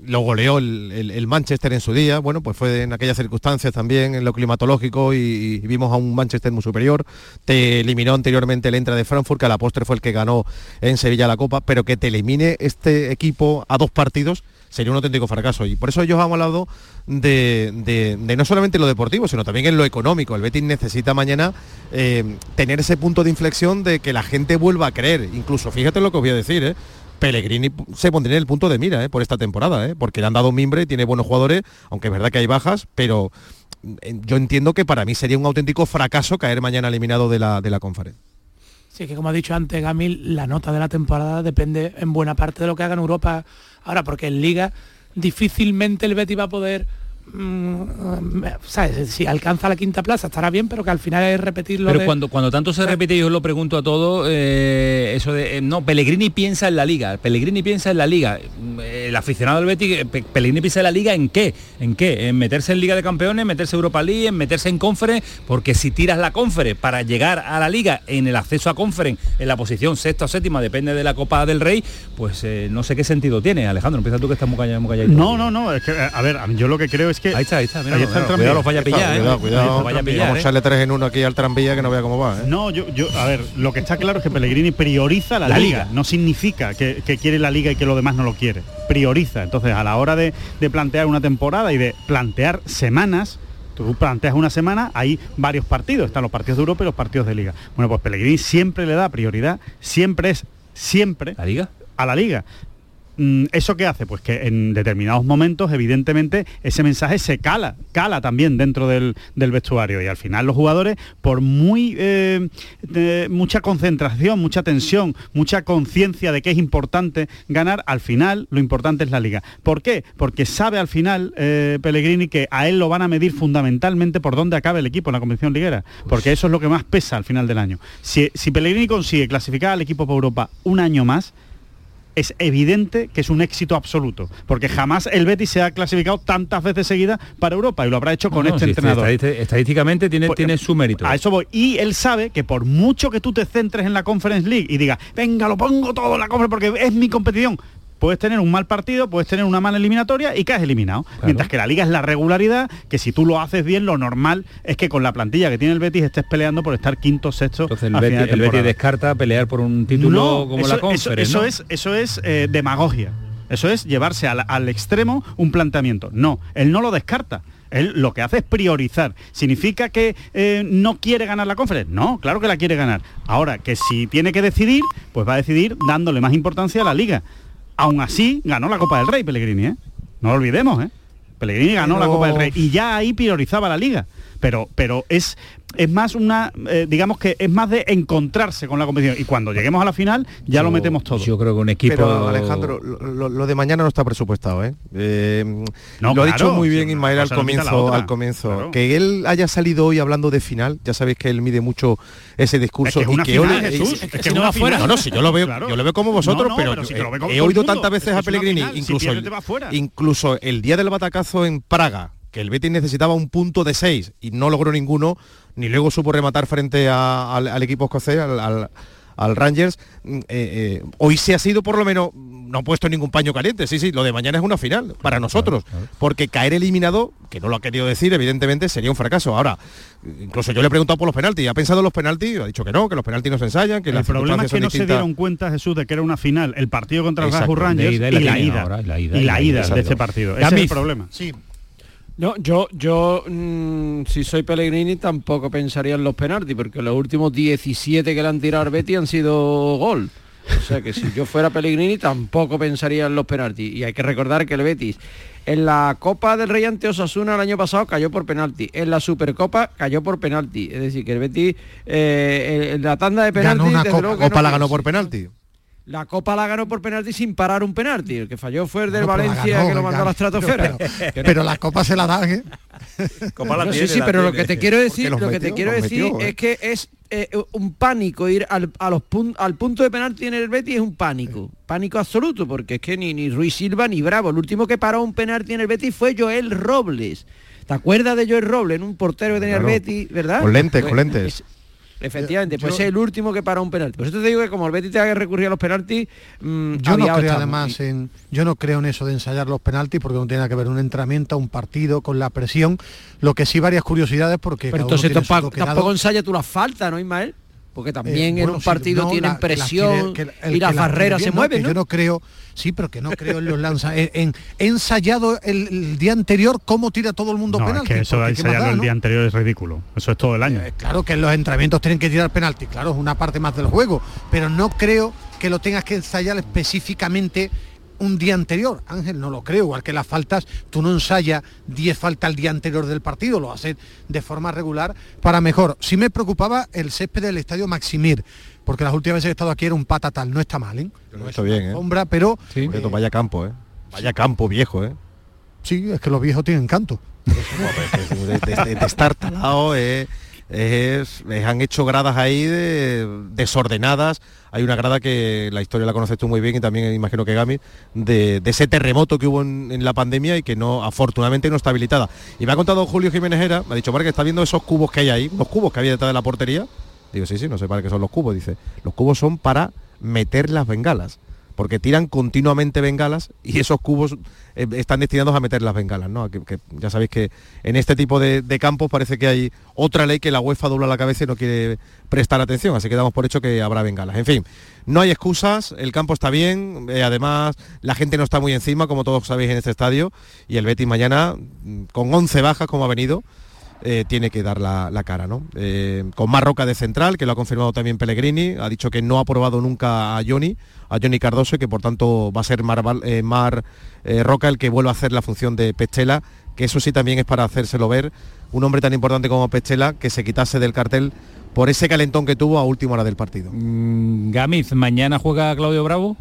lo goleó el, el- Manchester en su día, bueno, pues fue en aquellas circunstancias también, en lo climatológico, y, vimos a un Manchester muy superior, te eliminó anteriormente el Entra de Frankfurt, que a la postre fue el que ganó en Sevilla la Copa, pero que te elimine este equipo a dos partidos, sería un auténtico fracaso. Y por eso ellos han hablado de, de- no solamente lo deportivo, sino también en lo económico. El Betis necesita mañana eh, tener ese punto de inflexión de que la gente vuelva a creer. Incluso, fíjate lo que os voy a decir, ¿eh? Pellegrini se pondría en el punto de mira ¿eh? por esta temporada, ¿eh? porque le han dado mimbre, tiene buenos jugadores, aunque es verdad que hay bajas, pero eh, yo entiendo que para mí sería un auténtico fracaso caer mañana eliminado de la, de la conferencia. Sí, que como ha dicho antes Gamil, la nota de la temporada depende en buena parte de lo que haga en Europa ahora, porque en Liga difícilmente el Betis va a poder... mm, ¿sabes? Si alcanza la quinta plaza estará bien, pero que al final es repetirlo Pero de- cuando, cuando tanto se repite, yo os lo pregunto a todos, eh, eso de, eh, no, Pellegrini piensa en la liga, Pellegrini piensa en la liga, Eh, el aficionado del Betis, eh, Pe- Pellegrini piensa en la liga en qué, en qué, en meterse en Liga de Campeones, meterse en Europa League, en meterse en Conference, porque si tiras la Conference para llegar a la liga en el acceso a Conference, en la posición sexta o séptima, depende de la Copa del Rey, pues eh, no sé qué sentido tiene. Alejandro, empieza tú que estás muy callado. Muy. No, no, no, es que, eh, a ver, yo lo que creo es que... Ahí está, ahí está, mira, ahí está el cuidado, tranvía. los vaya a pillar, ¿eh? Cuidado, cuidado. Vaya a pillar, Vamos a ¿eh? echarle tres en uno aquí al tranvía que no vea cómo va. ¿eh? No, yo, yo, a ver, lo que está claro es que Pellegrini prioriza la, La liga. liga. No significa que, que quiere la liga y que lo demás no lo quiere. Prioriza. Entonces, a la hora de, de plantear una temporada y de plantear semanas, tú planteas una semana, hay varios partidos. Están los partidos de Europa y los partidos de liga. Bueno, pues Pellegrini siempre le da prioridad, siempre es, siempre ¿La liga? a la liga. Mm, ¿eso qué hace? Pues que en determinados momentos, evidentemente, ese mensaje se cala, cala también dentro del, del vestuario. Y al final los jugadores, por muy eh, mucha concentración, mucha tensión, mucha conciencia de que es importante ganar, al final lo importante es la liga. ¿Por qué? Porque sabe al final eh, Pellegrini que a él lo van a medir fundamentalmente por dónde acabe el equipo en la competición liguera, porque eso es lo que más pesa al final del año. Si, si Pellegrini consigue clasificar al equipo por Europa un año más, es evidente que es un éxito absoluto, porque jamás el Betis se ha clasificado tantas veces seguidas para Europa y lo habrá hecho con No, este sí, entrenador. estadísti- estadísticamente tiene, Pues, tiene su mérito. A eso voy. Y él sabe que por mucho que tú te centres en la Conference League y digas, venga, lo pongo todo en la Conference porque es mi competición, puedes tener un mal partido, puedes tener una mala eliminatoria y caes eliminado. Mientras que la liga es la regularidad, que si tú lo haces bien, lo normal es que con la plantilla que tiene el Betis estés peleando por estar quinto, sexto. Entonces el Betis, el Betis descarta pelear por un título No, como eso, la eso- Conference, eso ¿no? es, eso es eh, demagogia. Eso es llevarse al, al extremo un planteamiento. No, él no lo descarta. Él lo que hace es priorizar. ¿Significa que eh, no quiere ganar la conferencia? No, claro que la quiere ganar. Ahora, que si tiene que decidir, pues va a decidir dándole más importancia a la liga. Aún así, ganó la Copa del Rey, Pellegrini, ¿eh? No lo olvidemos, ¿eh? Pellegrini ganó la Copa del Rey y ya ahí priorizaba la liga. Pero, pero es, es más una, eh, digamos que es más de encontrarse con la competición. Y cuando lleguemos a la final, ya lo metemos todo. Yo creo que un equipo... Pero Alejandro, lo, de mañana no está presupuestado, ¿eh? Eh, No, lo ha dicho muy bien si Ismael al no comienzo, al comienzo. claro. Que él haya salido hoy hablando de final, ya sabéis que él mide mucho ese discurso Es que es y una que final, Jesús, eh, es que eh, es una final. No, no, si yo lo veo, Claro. yo lo veo como vosotros, No, no, pero, si como he oído mundo, tantas veces es a Pellegrini, final, si incluso, el, fuera. incluso el día del batacazo en Praga, que el Betis necesitaba un punto de seis y no logró ninguno, ni luego supo rematar frente a- al, al equipo escocés, al, al- al Rangers, mm, eh, eh, hoy se ha sido por lo menos, no ha puesto ningún paño caliente, sí, sí, lo de mañana es una final para nosotros, porque caer eliminado, que no lo ha querido decir, evidentemente sería un fracaso. Ahora, incluso yo le he preguntado por los penaltis, ¿ha pensado en los penaltis? Ha dicho que no, que los penaltis no se ensayan, que el las problema es que no se dieron cuenta, Jesús, de que era una final, el partido contra el Rangers y la ida. ahora, la ida Y la ida de este partido. Ese es el problema. Sí, No, yo, yo mm, si soy Pellegrini tampoco pensaría en los penaltis, porque los últimos 17 que le han tirado al Betis han sido gol. O sea que si yo fuera Pellegrini tampoco pensaría en los penaltis. Y hay que recordar que el Betis en la Copa del Rey ante Osasuna el año pasado cayó por penalti. En la Supercopa cayó por penalti. Es decir, que el Betis eh, en la tanda de penaltis... Ganó una desde copa, luego que Copa no- la ganó por penalti. La Copa la ganó por penalti sin parar un penalti. El que falló fue el del No, la Valencia ganó, que lo mandó a la estratosfera. pero, pero la copa se la dan, ¿eh? No, sí, sí, pero lo que te quiero decir, lo que te quiero decir metió, ¿eh? es que es eh, un pánico ir al, a los pun- al punto de penalti en el Betis es un pánico, pánico absoluto, porque es que ni, ni Ruiz Silva ni Bravo, el último que paró un penalti en el Betis fue Joel Robles. ¿Te acuerdas de Joel Robles, un portero que tenía Claro. el Betis, verdad? Con lentes, Pues, con lentes. es- Efectivamente, pues Yo- es el último que paró un penalti. Por eso te digo que como el Betis tenga que recurrir a los penaltis, mm, Yo no creo estamos. además en yo no creo en eso de ensayar los penaltis porque no tiene nada que ver un entrenamiento, un partido con la presión. Lo que sí varias curiosidades porque Pero entonces tampoco, tampoco ensaya tú las faltas, ¿no, Ismael? Porque también Eh, en bueno, un sí, partido no, tienen la- que presión que el y que las barreras se mueven, que ¿no? Yo no creo, sí, pero que no creo en los lanza. En, en- he ensayado el, el día anterior cómo tira todo el mundo No, es penalti. que eso de porque ¿qué más ensayarlo da, el no? día anterior es ridículo. Eso es todo el año. Eh, Claro que en los entrenamientos tienen que tirar penalti, claro, es una parte más del juego, pero no creo que lo tengas que ensayar específicamente un día anterior. Ángel, no lo creo, igual que las faltas, tú no ensayas 10 faltas el día anterior del partido, lo haces de forma regular para mejor. Sí me preocupaba el césped del estadio Maximir, porque las últimas veces que he estado aquí era un patatal, no está mal, ¿eh? Bien, ¿eh? Sombra, pero Sí. Vaya campo, ¿eh? Vaya campo viejo, ¿eh? sí, es que los viejos tienen canto. de, de- de- de estar talado, eh, es- han hecho gradas ahí de- desordenadas. Hay una grada que la historia la conoces tú muy bien y también imagino que Gami, de, ese terremoto que hubo en, en la pandemia y que no, afortunadamente no está habilitada. Y me ha contado Julio Jiménez Era, me ha dicho, que está viendo esos cubos que hay ahí, los cubos que había detrás de la portería. Digo, sí, sí, no sé para qué son los cubos. Dice, los cubos son para meter las bengalas porque tiran continuamente bengalas y esos cubos eh, están destinados a meter las bengalas, ¿no? Que, que ya sabéis que en este tipo de, campos parece que hay otra ley que la UEFA dobla la cabeza y no quiere prestar atención, así que damos por hecho que habrá bengalas. En fin, no hay excusas, el campo está bien, eh, además la gente no está muy encima, como todos sabéis en este estadio, y el Betis mañana, mm, con 11 bajas como ha venido, eh, tiene que dar la, la cara, ¿no? Eh, con Marroca de central, que lo ha confirmado también Pellegrini, ha dicho que no ha probado nunca a Johnny, a Johnny Cardoso, y que por tanto va a ser Mar, eh, Mar, eh, Roca el que vuelva a hacer la función de Pestela, que eso sí también es para hacérselo ver, un hombre tan importante como Pestela, que se quitase del cartel por ese calentón que tuvo a última hora del partido. Mm, Gamiz, mañana juega Claudio Bravo.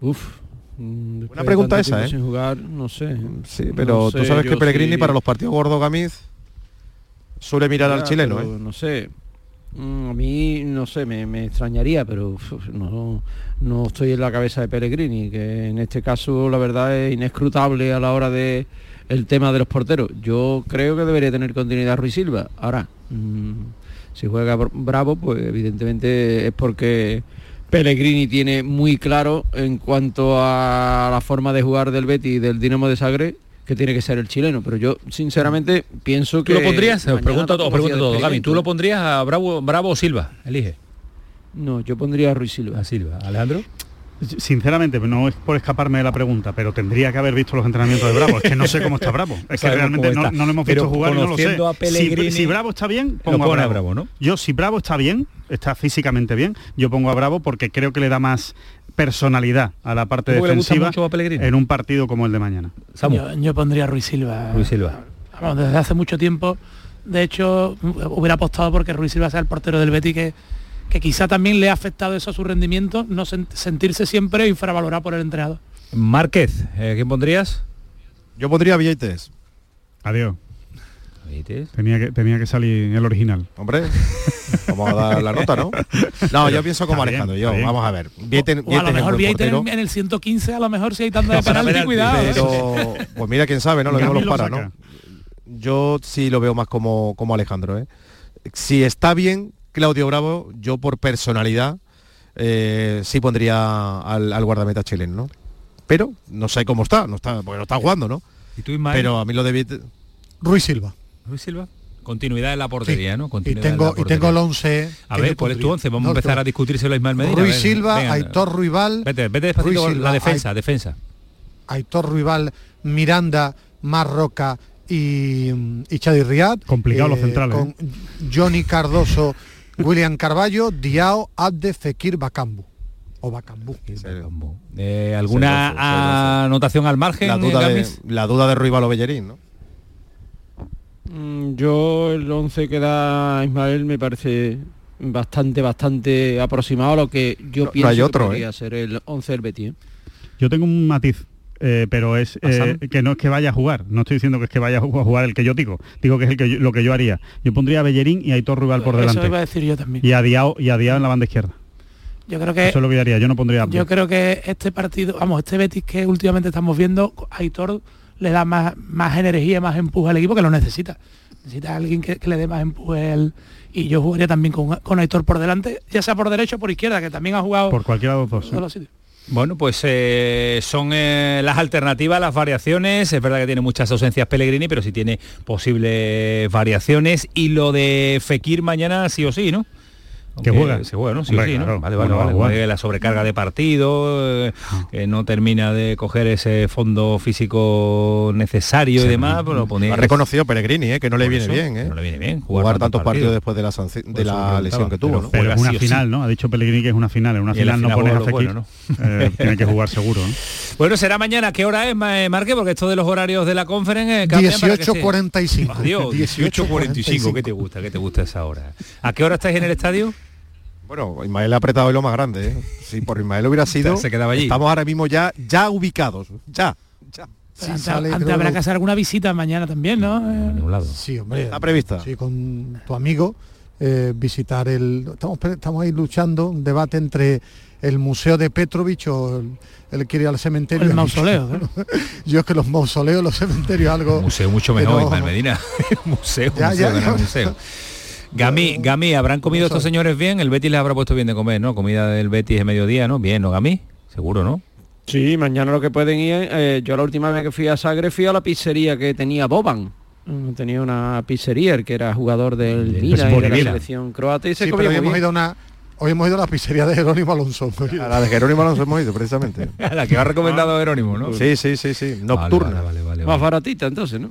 Uf. Mm, de pregunta esa, ¿eh? Sin jugar, no sé. Sí, pero No tú sabes que Pellegrini sí- para los partidos gordos Gamiz suele mirar al chileno, ¿eh? No sé. Mm, A mí, no sé, me, me extrañaría, pero no, no estoy en la cabeza de Pellegrini, que en este caso la verdad es inescrutable a la hora de el tema de los porteros. Yo creo que debería tener continuidad Ruiz Silva. Ahora, mm, si juega Br- Bravo, pues evidentemente es porque Pellegrini tiene muy claro en cuanto a la forma de jugar del Betis y del Dinamo de Sagre que tiene que ser el chileno, pero yo sinceramente pienso ¿Tú que lo pondrías? Os pregunto hacía todo. Gami, ¿tú lo pondrías a Bravo, Bravo o Silva? Elige. No, yo pondría a Ruiz Silva. A Silva. ¿Alejandro? Sinceramente, no es por escaparme de la pregunta, pero tendría que haber visto los entrenamientos de Bravo. Es que no sé cómo está Bravo. Es que realmente no, lo hemos Pero visto jugar y no lo sé. si, si Bravo está bien, pongo a pone a Bravo. Bravo, ¿no? Yo, si Bravo está bien, está físicamente bien, yo pongo a Bravo porque creo que le da más personalidad a la parte ¿Cómo le gusta defensiva en un partido como el de mañana. Yo, yo pondría a Ruiz Silva. Ruiz Silva. Desde hace mucho tiempo. De hecho, hubiera apostado porque Ruiz Silva sea el portero del Betis que, que quizá también le ha afectado eso a su rendimiento, no sen- sentirse siempre infravalorado por el entrenador. Márquez, ¿eh, ¿quién pondrías? Yo pondría a Villaites. Adiós. Tenía que, tenía que salir el original. Hombre, vamos a dar la nota, ¿no? No, yo pienso como bien, Alejandro, yo, vamos a ver. O a lo mejor en, en el 115, a lo mejor si hay tanta de penalti, cuidado. ¿eh? pero pues mira quién sabe, ¿no? Lo mismo los lo para. ¿no? Yo sí lo veo más como, como Alejandro, ¿eh? Si está bien Claudio Bravo, yo por personalidad eh, sí pondría al, al guardameta chileno, ¿no? Pero no sé cómo está, no está, porque no está jugando, ¿no? ¿Y tú, Ismael? Pero a mí lo de Vieiten- Ruiz Silva. Ruiz Silva. Continuidad en la portería, ¿no? Y Continuidad en la tengo, y portería. tengo el 11. A ver, ¿cuál es tu pondría. 11? Vamos a empezar a discutírselo a Ismael Medina. Ruiz Silva, venga. Aitor Ruibal. Vete, vete despacito la defensa, defensa. Aitor Ruibal, Miranda, Marroca y, y Chadi Riad. Complicado los centrales, Con Johnny Cardoso, William Carballo, Diao, Abde, Fekir, Bacambu. O Bacambú. Eh, ¿Alguna anotación al margen? la duda de, la duda de Ruibal o Bellerín, ¿no? Mm, Yo el 11 que da Ismael me parece bastante, bastante aproximado a lo que yo No- no pienso hay que otro, podría ¿eh? ser el 11 del Betis. ¿eh? Yo tengo un matiz, eh, pero es eh, que no es que vaya a jugar. No estoy diciendo que es que vaya a ju- a jugar el que yo digo. Digo que es el que yo- lo que yo haría. Yo pondría a Bellerín y a Aitor Ruibal por Eso iba a delante. decir yo también. Y a Diao, y a Diao en la banda izquierda. Yo creo que Eso es lo que yo haría. Yo no pondría a. Yo creo que este partido, vamos, este Betis que últimamente estamos viendo, Aitor le da más, más energía, más empuje al equipo que lo necesita. Necesita alguien que, que le dé más empuje al- y yo jugaría también con, con Aitor por delante, ya sea por derecho o por izquierda, que también ha jugado Por cualquiera de los dos. los sitios. Bueno, pues eh, son eh, las alternativas, las variaciones. Es verdad que tiene muchas ausencias Pellegrini, pero sí tiene posibles variaciones. Y lo de Fekir mañana sí o sí, ¿no? Que juega. Se juega, ¿no? Sí Hombre, sí, ¿no? claro. Vale, vale, ¿Cómo no va vale. a jugar? La sobrecarga de partido, eh, que no termina de coger ese fondo físico necesario y demás, pues ponía. Lo ha reconocido Pellegrini, ¿eh? que no le viene eso, bien, ¿eh? no le viene bien Jugar, tantos partidos después de la, de lesión que tuvo, pero. Pero es una sí final, ¿no? Ha dicho Pellegrini que es una final. En una final no pones a juega lo Fekir. bueno, Eh, tiene que jugar seguro, ¿no? Bueno, será mañana. ¿Qué hora es, Ma- Marque? Porque esto de los horarios de la conferencia cambian para que sea- 18.45. Adiós, 18.45. ¿Qué te gusta? ¿Qué te gusta esa hora? ¿A qué hora estáis en el estadio? Bueno, Ismael ha apretado hoy lo más grande, ¿eh? Si por Ismael hubiera sido, Se quedaba allí. estamos ahora mismo ya, ya ubicados, ya. ya. Antes, sale, antes creo habrá que- hacer alguna visita mañana también, ¿no? Eh, ningún lado. Sí, hombre. Está prevista. Sí, con tu amigo eh, visitar el. Estamos, estamos ahí luchando, un debate entre el museo de Petrovich o el, el que ir al cementerio. El mausoleo, Yo es que los mausoleos, los cementerios, algo. Museo mucho mejor, no- Ismael Medina. museo, Ya, museo, ya, ya. museo. Gami, Gami, ¿habrán comido a estos señores bien? El Betis les habrá puesto bien de comer, ¿no? Comida del Betis de mediodía, ¿no? Bien, ¿no, Gami? Seguro, ¿no? Sí, mañana lo que pueden ir, eh, yo la última vez que fui a Sagre fui a la pizzería que tenía Boban. Mm, Tenía una pizzería, el que era jugador del Milan y de la selección croata y se Sí, comía pero hemos ido a una. Hoy hemos ido a la pizzería de Jerónimo Alonso. A la de Jerónimo Alonso hemos ido, precisamente. La que ha recomendado Jerónimo, ¿no? Sí, sí, sí, sí. Vale, Nocturna. vale, vale, vale, Más baratita entonces, ¿no?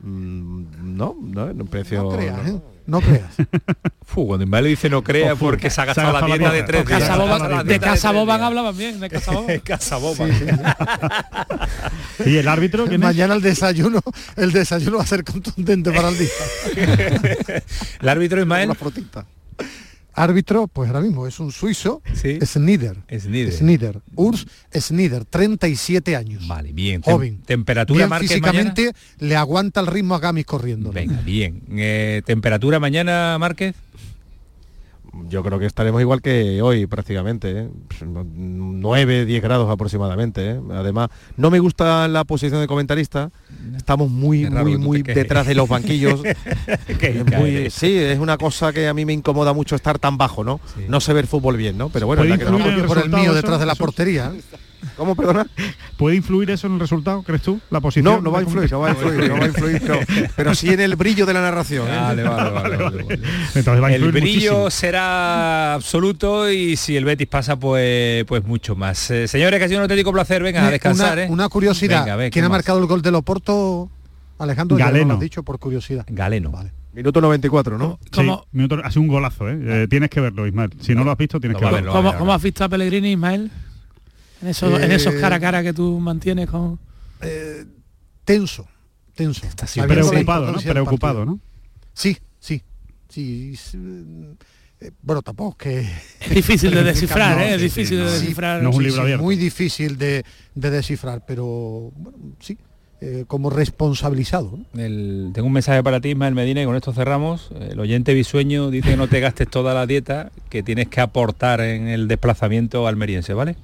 Mm, no, no, en un precio... No creas, ¿eh? No creas. Cuando Ismael dice no crea porque se ha gastado la dieta de tres días. De dieta Casa tres Boban días. hablaban bien, de Casa Boban. Casa Boba. ¿Y el árbitro? Mañana el desayuno, el desayuno va a ser contundente para el día. El árbitro Ismael. Árbitro, pues ahora mismo es un suizo, Sí. Snider. Snider. Snider. Urs Snider, 37 años. Vale, bien. Tem- Joven. Temperatura Bien mañana. físicamente le aguanta el ritmo a Gamis corriendo. Venga, bien. Eh, temperatura mañana, Márquez. Yo creo que estaremos igual que hoy prácticamente, ¿eh? 9, 10 grados aproximadamente. ¿eh? Además, no me gusta la posición de comentarista. Estamos muy, muy, muy detrás de los banquillos. Es muy- sí, es una cosa que a mí me incomoda mucho estar tan bajo, ¿no? No se ve el fútbol bien, ¿no? Pero bueno, ¿Puede la que en por el mío detrás de la portería. ¿Cómo, perdona? ¿Puede influir eso en el resultado, crees tú? La posición. No, no va a influir, no va a influir, no va a influir, pero, pero sí en el brillo de la narración. ¿eh? Vale, vale, vale, vale, vale. Entonces va a El brillo muchísimo. será absoluto y si el Betis pasa, pues pues mucho más. Eh, señores, que ha sido un auténtico placer. Venga, a descansar, una, ¿eh? una curiosidad. Venga, a ver, ¿qué ¿Quién ha más? marcado el gol del Oporto? Alejandro, ya no Galeno. lo has dicho por curiosidad. Galeno. Vale. Minuto 94, ¿no? Sí, ¿Cómo, minuto- ha sido un golazo, ¿eh? Eh, tienes que verlo, Ismael. Si no lo has visto, tienes No que verlo. cómo- cómo has visto a Pellegrini, Ismael? En esos, en Eh, esos cara a cara que tú mantienes con... Eh, tenso, tenso. Está Preocupado, ¿no? Preocupado. ¿no? Sí, sí. sí eh, bueno, tampoco es que... Es difícil de descifrar, ¿eh? Es sí, difícil de descifrar. No es un libro abierto. Muy difícil de, de descifrar, pero bueno, sí, eh, como responsabilizado. ¿no? El- tengo un mensaje para ti, Ismael Medina, y con esto cerramos. El oyente bisueño dice que no te gastes toda la dieta que tienes que aportar en el desplazamiento almeriense, ¿vale?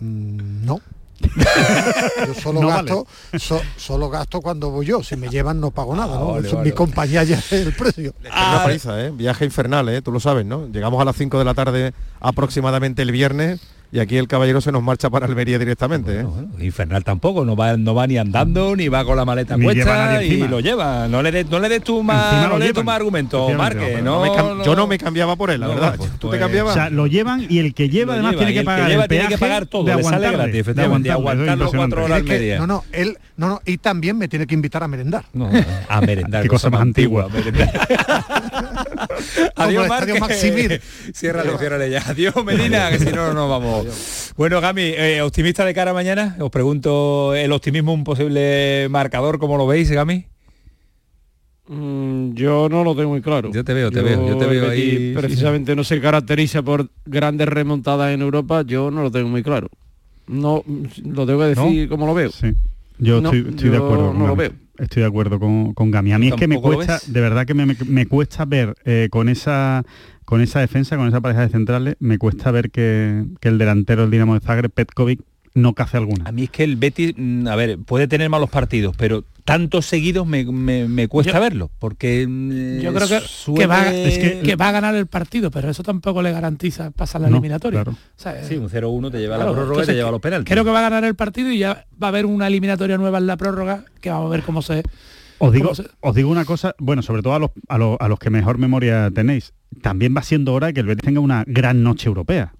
Mm, no. yo solo No gasto so- solo gasto cuando voy yo si me llevan no pago nada ¿no? Ah, vale, Eso, vale. mi compañía ya es el precio Es una paliza, ¿eh? Viaje infernal, ¿eh? Tú lo sabes, ¿no? Llegamos a las 5 de la tarde aproximadamente el viernes y aquí el caballero se nos marcha para Almería directamente, ¿eh? Bueno, infernal tampoco, no va, no va ni andando, ni va con la maleta Ni puesta y lo lleva. No le des no le des tu más, Encima no lo le des tu llevan. más argumento, Marque. No, Yo no me cambiaba por él, la No, verdad. pues, ¿Tú pues, te cambiabas? O sea, lo llevan y el que lleva Lo además lleva, tiene que pagar lleva el tiene que pagar todo, de le sale gratis, efectivamente, aguantarlo cuatro horas. Media. no no él no no y también me tiene que invitar a merendar No, a merendar. Qué cosa más antigua. Adiós, Marque. Maximir. Ciérrale, ya. Adiós, Medina, que si no, no nos vamos. Bueno, Gami, eh, ¿optimista de cara a mañana? Os pregunto, ¿el optimismo un posible marcador? ¿Cómo lo veis, Gami? Mm, yo no lo tengo muy claro. Yo te veo, te veo, yo te veo ahí, sí, Precisamente no se caracteriza por grandes remontadas en Europa, yo no lo tengo muy claro. No, lo tengo que decir como lo veo. Sí. Yo No, estoy, estoy de yo acuerdo con no lo veo. Estoy de acuerdo con, con Gami. A mí es que me ¿Tampoco lo cuesta, de verdad que me, me- me cuesta ver eh, con esa con esa defensa, con esa pareja de centrales, me cuesta ver que, que el delantero del Dinamo de Zagreb, Petkovic, no cace alguna. A mí es que el Betis, mm, a ver, puede tener malos partidos, pero tantos seguidos me, me- me cuesta Yo- verlo, porque mm, Yo creo que, suele- que, va, Es que- que va a ganar el partido, pero eso tampoco le garantiza pasar la No, eliminatoria. claro. O sea, Sí, un 0-1 te lleva a la prórroga y te lleva a los penaltis. Creo que va a ganar el partido y ya va a haber una eliminatoria nueva en la prórroga que vamos a ver cómo se... Os digo, ¿Cómo se- os digo una cosa, bueno, sobre todo a los, a, los, a los que mejor memoria tenéis, también va siendo hora de que el Betis tenga una gran noche europea.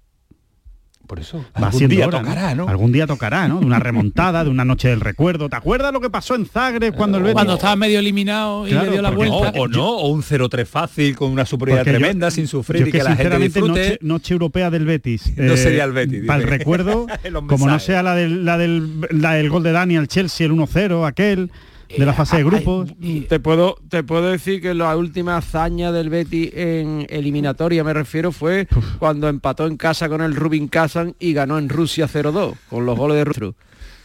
Por eso, Va algún siendo día hora, tocará, ¿no? Algún día tocará, ¿no? De una remontada, de una noche del recuerdo. ¿Te acuerdas lo que pasó en Zagreb cuando el Betis... Cuando estaba medio eliminado y Claro, le dio la vuelta. O, o no, o un 0-3 fácil con una superioridad Porque yo- tremenda sin sufrir yo y que, que la gente disfrute. noche, noche europea del Betis. No sería el Betis, Para el recuerdo, como no sea la del, la del, la del gol de Dani al Chelsea, el 1-0, aquel, de la fase de grupos. y- Te puedo, te puedo decir que la última hazaña del Betis en eliminatoria, me refiero, fue cuando empató en casa con el Rubin Kazan y ganó en Rusia 0-2, con los goles de Rustru.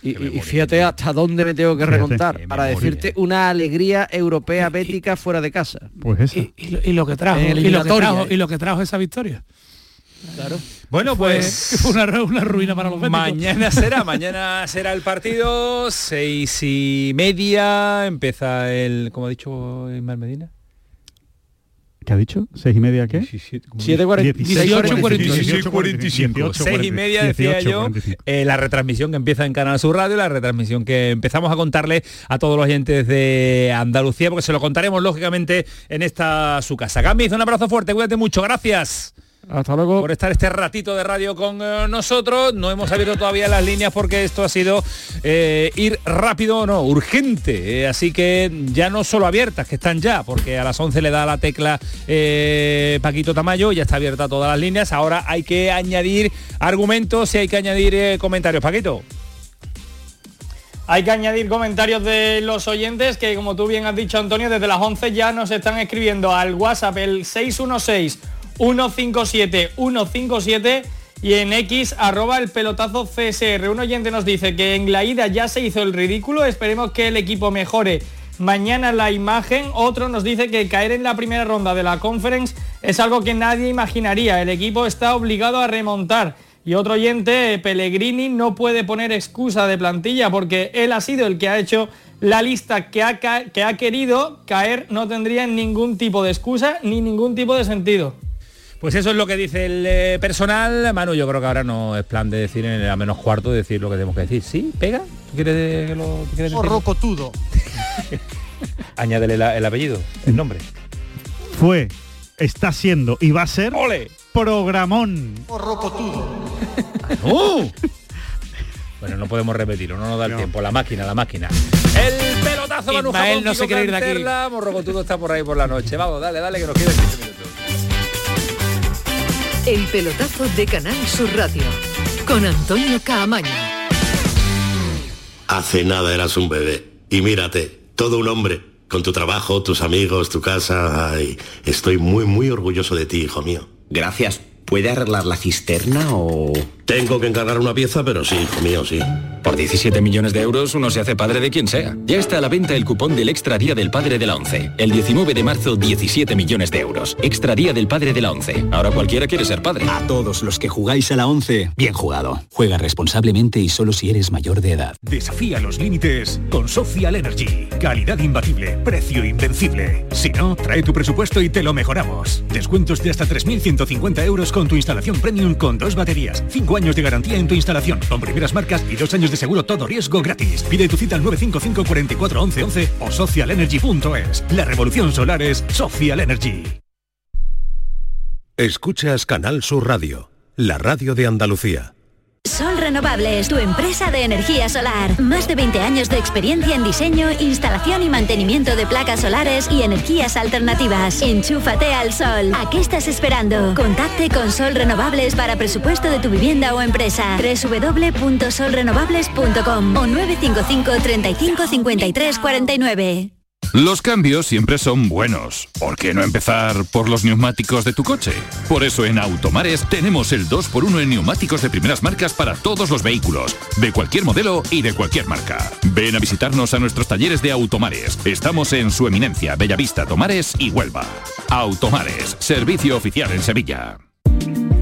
Y, fíjate hasta dónde me tengo que Fíjate. remontar Qué para memoria. decirte una alegría europea bética fuera de casa. Pues eso. y, y lo- y lo que trajo y lo que trajo, y lo que trajo esa victoria Bueno, pues una, ru- una ruina para los béticos. mañana será, mañana será el partido, seis y media, empieza el, como ha dicho Ismael Medina. ¿Qué ha dicho? ¿Seis y media qué? 7.40, 18, 45. 45. Seis y media decía yo, eh, la retransmisión que empieza en Canal Sur Radio, la retransmisión que empezamos a contarle a todos los oyentes de Andalucía, porque se lo contaremos lógicamente en esta su casa. Gamiz, un abrazo fuerte, cuídate mucho, gracias. Hasta luego. Por estar este ratito de radio con eh, nosotros. No hemos abierto todavía las líneas porque esto ha sido eh, ir rápido no, urgente. Eh, así que ya no solo abiertas, que están ya, porque a las 11 le da la tecla Paquito Tamayo, ya está abierta todas las líneas. Ahora hay que añadir argumentos y hay que añadir comentarios. Paquito. Hay que añadir comentarios de los oyentes que, como tú bien has dicho, Antonio, desde las 11 ya nos están escribiendo al WhatsApp el 616-157-157 y en X arroba el pelotazo CSR. Un oyente nos dice que en la ida ya se hizo el ridículo, esperemos que el equipo mejore mañana la imagen. Otro nos dice que caer en la primera ronda de la conference es algo que nadie imaginaría. El equipo está obligado a remontar. Y otro oyente, Pellegrini, no puede poner excusa de plantilla porque él ha sido el que ha hecho la lista que ha, que ha querido caer, no tendría ningún tipo de excusa ni ningún tipo de sentido. Pues eso es lo que dice el eh, personal. Manu, yo creo que ahora no es plan de decir en el a menos cuarto decir lo que tenemos que decir. ¿Sí? ¿Pega? ¿Tú quieres, que lo, quieres decir? Añádele el apellido, el nombre. Fue, está siendo y va a ser... ¡Ole! Programón. ¡Oh! Bueno, no podemos repetirlo, no nos da el tiempo. La máquina, la máquina. El pelotazo Manu Ismael no se quiere ir de aquí. Morrocotudo está por ahí por la noche. Vamos, dale, dale, que nos queda 15 minutos. El pelotazo de Canal Sur Radio con Antonio Caamaño. Hace nada eras un bebé. Y mírate, todo un hombre. Con tu trabajo, tus amigos, tu casa. Ay, estoy muy, muy orgulloso de ti, hijo mío. Gracias. ¿Puede arreglar la cisterna o...? Tengo que encargar una pieza, pero sí, hijo mío, sí. Por 17 millones de euros uno se hace padre de quien sea. Ya está a la venta el cupón del Extra Día del Padre de la ONCE. El 19 de marzo, 17 millones de euros. Extra Día del Padre de la ONCE. Ahora cualquiera quiere ser padre. A todos los que jugáis a la ONCE, bien jugado. Juega responsablemente y solo si eres mayor de edad. Desafía los límites con Social Energy. Calidad imbatible, precio invencible. Si no, trae tu presupuesto y te lo mejoramos. Descuentos de hasta 3.150 euros con tu instalación premium con dos baterías. 5 años de garantía en tu instalación. Con primeras marcas y dos años de seguro todo riesgo gratis. Pide tu cita al 955 44 11 11 o socialenergy.es. La revolución solar es Social Energy. Escuchas Canal Sur Radio, la radio de Andalucía. Sol Renovables, tu empresa de energía solar. Más de 20 años de experiencia en diseño, instalación y mantenimiento de placas solares y energías alternativas. Enchúfate al sol. ¿A qué estás esperando? Contacte con Sol Renovables para presupuesto de tu vivienda o empresa. www.solrenovables.com o 955 35 53 49. Los cambios siempre son buenos. ¿Por qué no empezar por los neumáticos de tu coche? Por eso en Automares tenemos el 2x1 en neumáticos de primeras marcas para todos los vehículos, de cualquier modelo y de cualquier marca. Ven a visitarnos a nuestros talleres de Automares. Estamos en su eminencia, Bellavista, Tomares y Huelva. Automares, servicio oficial en Sevilla.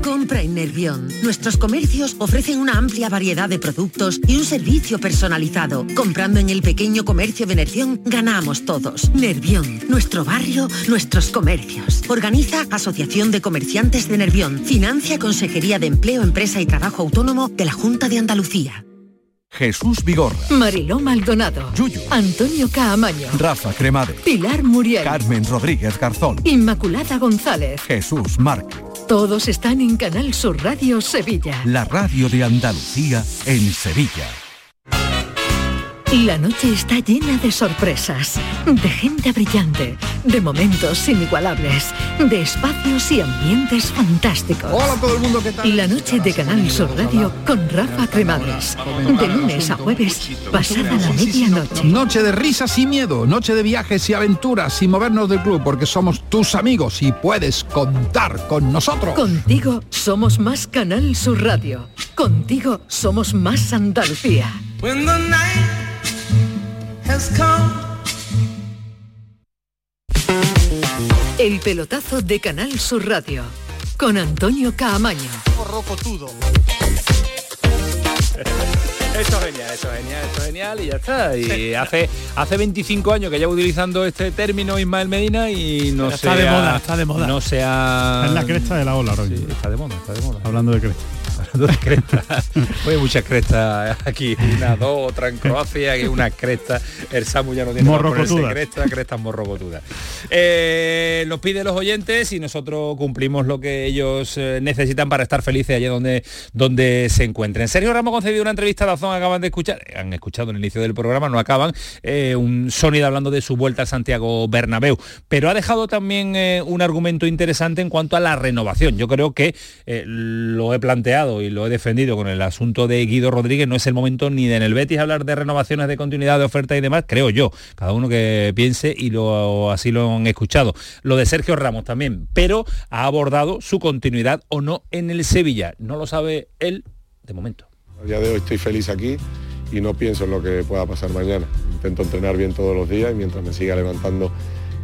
Compra en Nervión. Nuestros comercios ofrecen una amplia variedad de productos y un servicio personalizado. Comprando en el pequeño comercio de Nervión, ganamos todos. Nervión, nuestro barrio, nuestros comercios. Organiza Asociación de Comerciantes de Nervión. Financia Consejería de Empleo, Empresa y Trabajo Autónomo de la Junta de Andalucía. Jesús Vigorra, Mariló Maldonado, Yuyu, Antonio Caamaño, Rafa Cremade, Pilar Muriel, Carmen Rodríguez Garzón, Inmaculada González. Jesús Márquez. Todos están en Canal Sur Radio Sevilla. La radio de Andalucía en Sevilla. La noche está llena de sorpresas, de gente brillante, de momentos inigualables, de espacios y ambientes fantásticos. Hola a todo el mundo, ¿qué tal? La noche de Canal Sur Radio con Rafa Cremades. De lunes a jueves, pasada la medianoche. Noche de risas y miedo, noche de viajes y aventuras sin movernos del club porque somos tus amigos y puedes contar con nosotros. Contigo somos más Canal Sur Radio. Contigo somos más Andalucía. El pelotazo de Canal Sur Radio con Antonio Caamaño. Esto es genial, esto es genial, esto es genial y ya está. Y hace, hace 25 años que llevo utilizando este término Ismael Medina y no se está de moda, está de moda. No se ha... Es la cresta de la ola ahora Sí, está de moda, está de moda. Hablando de cresta. Hablando de crestas. Hay muchas crestas aquí, una, dos, otra en Croacia, y una cresta. El Samu ya no tiene Morrocotudas. cresta, crestas morrocotudas. Eh, los pide los oyentes y nosotros cumplimos lo que ellos eh, necesitan para estar felices allá donde, donde se encuentren. Sergio Ramos concedió una entrevista a la zona, acaban de escuchar, han escuchado en el inicio del programa, no acaban, eh, un sonido hablando de su vuelta a Santiago Bernabéu, pero ha dejado también eh, un argumento interesante en cuanto a la renovación. Yo creo que eh, lo he planteado y lo he defendido con el asunto de Guido Rodríguez, no es el momento ni de en el Betis hablar de renovaciones de continuidad de oferta y demás, creo yo, cada uno que piense y lo, así lo han escuchado. Lo de Sergio Ramos también, pero ha abordado su continuidad o no en el Sevilla. No lo sabe él de momento. A día de hoy estoy feliz aquí y no pienso en lo que pueda pasar mañana. Intento entrenar bien todos los días y mientras me siga levantando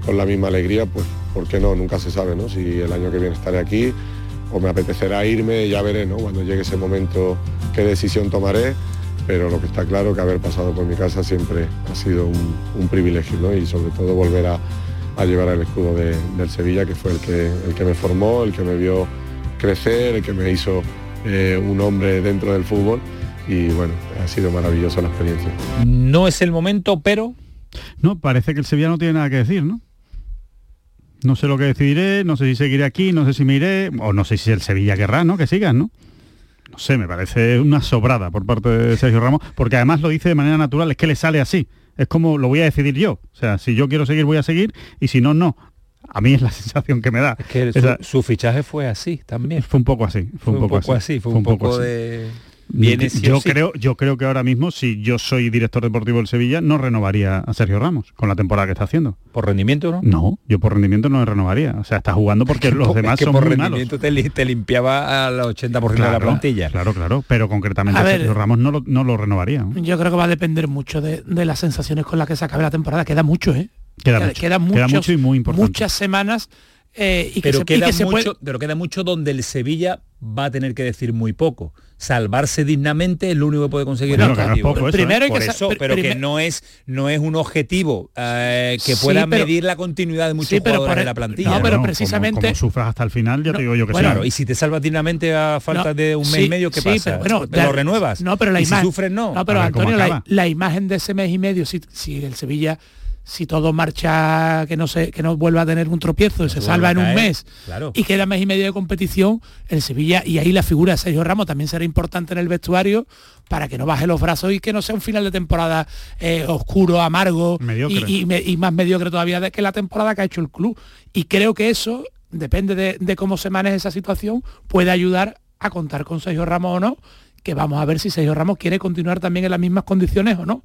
con la misma alegría, pues ¿por qué no? Nunca se sabe, ¿no? Si el año que viene estaré aquí o me apetecerá irme, ya veré, ¿no? Cuando llegue ese momento qué decisión tomaré, pero lo que está claro que haber pasado por mi casa siempre ha sido un, un privilegio, ¿no? Y sobre todo volver a, a llevar el escudo de- del Sevilla, que fue el que, el que me formó, el que me vio crecer, el que me hizo eh, un hombre dentro del fútbol y bueno, ha sido maravillosa la experiencia. No es el momento, pero... No, parece que el Sevilla no tiene nada que decir, ¿no? No sé lo que decidiré, no sé si seguiré aquí, no sé si me iré, o no sé si el Sevilla querrá, ¿no? Que sigan, ¿no? No sé, me parece una sobrada por parte de Sergio Ramos, porque además lo dice de manera natural, es que le sale así. Es como lo voy a decidir yo. O sea, si yo quiero seguir, voy a seguir, y si no, no. A mí es la sensación que me da. que su, su fichaje fue así también. Fue un poco así. Fue, un poco, así. fue un poco, así. de... Viene sí yo sí. creo yo creo que ahora mismo si yo soy director deportivo del Sevilla no renovaría a Sergio Ramos con la temporada que está haciendo por rendimiento no no yo por rendimiento no le renovaría o sea está jugando porque los Es demás que son por muy malos te, te limpiaba al 80% de la Claro, plantilla. claro claro pero concretamente A a ver. Sergio Ramos no lo, no lo renovaría ¿no? Yo creo que va a depender mucho de, de las sensaciones con las que se acabe la temporada. Queda mucho, ¿eh? Queda mucho. Queda muchos- mucho y muy importante. Muchas semanas eh, y que pero, se, y queda que se mucho, puede... pero queda mucho donde el Sevilla va a tener que decir muy poco. Salvarse dignamente es lo único que puede conseguir Bueno, el que no es objetivo. poco eso, Primero ¿eh? que eso, pr- pero que no es no es un objetivo eh, que Sí, pueda pero- medir la continuidad de muchos Sí, pero jugadores de el- la plantilla. no, pero precisamente- como, sufras hasta el final ya te digo yo que Bueno, sí claro, y si te salvas dignamente a falta No, de un mes sí, y medio, ¿qué sí, pasa? pero bueno, ¿Te lo renuevas? No, pero la y imagen. si sufres, no. No, pero Antonio, la, la imagen de ese mes y medio, si, si el Sevilla, si todo marcha, que no se, que no vuelva a tener un tropiezo y se salva en un mes claro. y queda mes y medio de competición, el Sevilla, y ahí la figura de Sergio Ramos también será importante en el vestuario para que no baje los brazos y que no sea un final de temporada eh, oscuro, amargo y, y me- y más mediocre todavía de que la temporada que ha hecho el club. Y creo que eso, depende de, de cómo se maneje esa situación, puede ayudar a contar con Sergio Ramos o no, que vamos a ver si Sergio Ramos quiere continuar también en las mismas condiciones o no.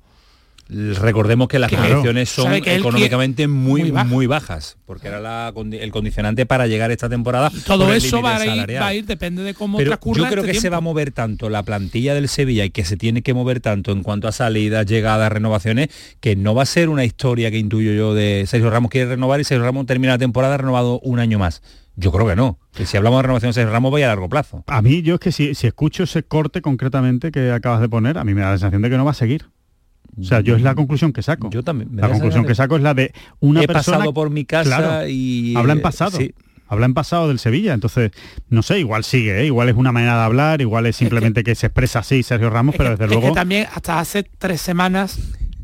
Recordemos que las Claro. condiciones son económicamente muy, muy muy, baja. bajas, porque era la el condicionante para llegar esta temporada. Todo por el eso va a, límite ir, salarial. va a ir, depende de cómo Pero transcurra yo creo este que se va a mover tanto la plantilla del Sevilla y que se tiene que mover tanto en cuanto a salidas, llegadas, renovaciones, que no va a ser una historia que intuyo yo de Sergio Ramos quiere renovar y Sergio Ramos termina la temporada renovado un año más. Yo creo que no. Que si hablamos de renovación de Sergio Ramos vaya a largo plazo. a mí yo es que si, si escucho ese corte concretamente que acabas de poner a mí me da la sensación de que no va a seguir o sea, yo es la conclusión que saco. Yo también. me La conclusión que saco es la de una He persona pasado por mi casa Claro, y habla en eh, pasado. sí. Habla en pasado del Sevilla, entonces, no sé, igual sigue, ¿eh? igual es una manera de hablar, igual es simplemente que, se expresa así Sergio Ramos, pero desde es luego... que también hasta hace tres semanas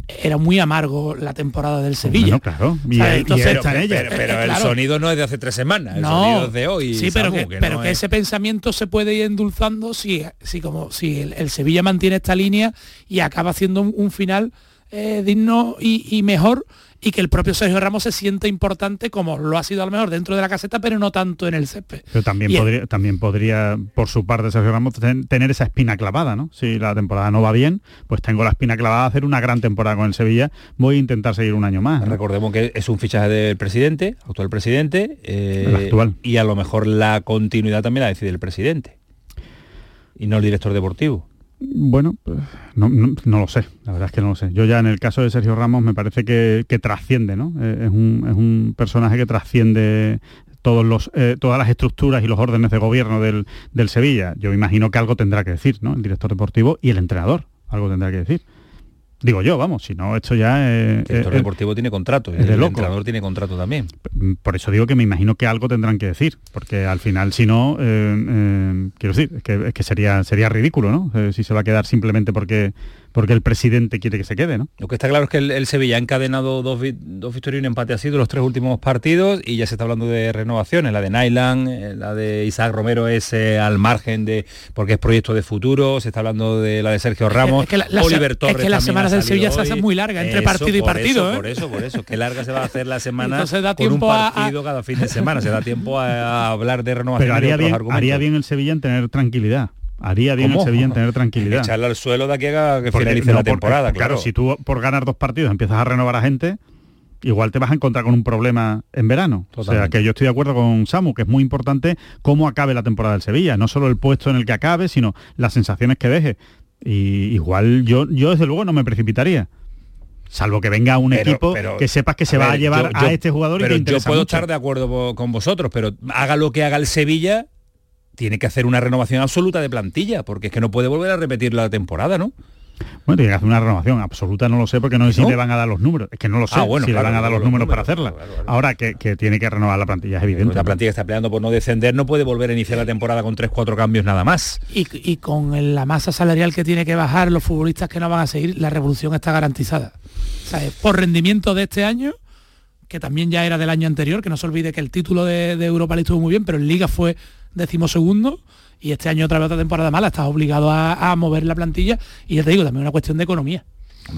era muy amargo la temporada del Sevilla. Bueno, claro, y, y Entonces- en pero, ella. pero- pero Eh, el claro. sonido no es de hace tres semanas, el No, sonido es de hoy. sí, pero, Samu, que, pero no que es- ese pensamiento se puede ir endulzando si, si como si el, el Sevilla mantiene esta línea y acaba haciendo un, un final eh, digno y, y mejor y que el propio Sergio Ramos se siente importante como lo ha sido a lo mejor dentro de la caseta, pero no tanto en el césped. Pero también Y- podría, también podría, por su parte, Sergio Ramos, ten- tener esa espina clavada, ¿no? Si la temporada no va bien, pues tengo la espina clavada de hacer una gran temporada con el Sevilla, voy a intentar seguir un año más. ¿no? Recordemos que es un fichaje del presidente, actual presidente, eh, El actual. y a lo mejor la continuidad también la decide el presidente y no el director deportivo. Bueno, pues, no, no- lo sé, la verdad es que no lo sé. Yo ya en el caso de Sergio Ramos me parece que, que trasciende, ¿no? Eh, es, un, es un personaje que trasciende todos los, eh, todas las estructuras y los órdenes de gobierno del, del Sevilla. Yo imagino que algo tendrá que decir, ¿no? El director deportivo y el entrenador, algo tendrá que decir. Digo yo, vamos, si no, esto ya es... El director es- deportivo tiene contrato, es el entrenador tiene contrato también. Por eso digo que me imagino que algo tendrán que decir, porque al final, si no, eh, eh, quiero decir, es que, es que sería, sería ridículo, ¿no? Eh, si se va a quedar simplemente porque, porque el presidente quiere que se quede, ¿no? Lo que está claro es que el, el Sevilla ha encadenado dos, vi- dos victorias y un empate así de los tres últimos partidos y ya se está hablando de renovaciones. La de Nyland, eh, la de Isaac Romero es eh, al margen de porque es proyecto de futuro. Se está hablando de la de Sergio Ramos. Es que la- la- Oliver es Torres que las semanas del Sevilla se hacen muy largas, entre Eso, partido y partido, eso, ¿eh? Por eso, por eso. Qué larga se va a hacer la semana Entonces da con un tiempo a- a- partido cada fin de semana. Se da tiempo a, a hablar de renovaciones Pero y haría otros bien, argumentos. haría bien el Sevilla en tener tranquilidad. Haría bien ¿Cómo? el Sevilla en tener tranquilidad. Echarle al suelo de aquí a que Porque- finalice no, la porque, temporada, claro. si tú por ganar dos partidos empiezas a renovar a gente, igual te vas a encontrar con un problema en verano. O sea, que yo estoy de acuerdo con Samu, que es muy importante cómo acabe la temporada del Sevilla, no solo el puesto en el que acabe, sino las sensaciones que deje. Y igual yo, yo desde luego no me precipitaría. Salvo que venga un Pero- equipo pero, que sepas que se va a llevar yo- a este jugador y pero te yo puedo mucho. estar de acuerdo con vosotros, pero haga lo que haga el Sevilla, tiene que hacer una renovación absoluta de plantilla, porque es que no puede volver a repetir la temporada, ¿no? Bueno, tiene que hacer una renovación absoluta, no lo sé, porque no sé si ¿No? le van a dar los números. Es que no lo sé Ah, bueno, si claro, le van a dar los los números, para hacerla. Ahora que, que tiene que renovar la plantilla, es evidente. La plantilla está peleando por no descender, no puede volver a iniciar la temporada con 3-4 cambios nada más. Y, y con la masa salarial que tiene que bajar los futbolistas que no van a seguir, la revolución está garantizada. O sea, es por rendimiento de este año, que también ya era del año anterior, que no se olvide que el título de, de Europa League estuvo muy bien, pero en Liga fue decimosegundo y este año otra vez otra temporada mala, estás obligado a, a mover la plantilla y ya te digo, también una cuestión de economía.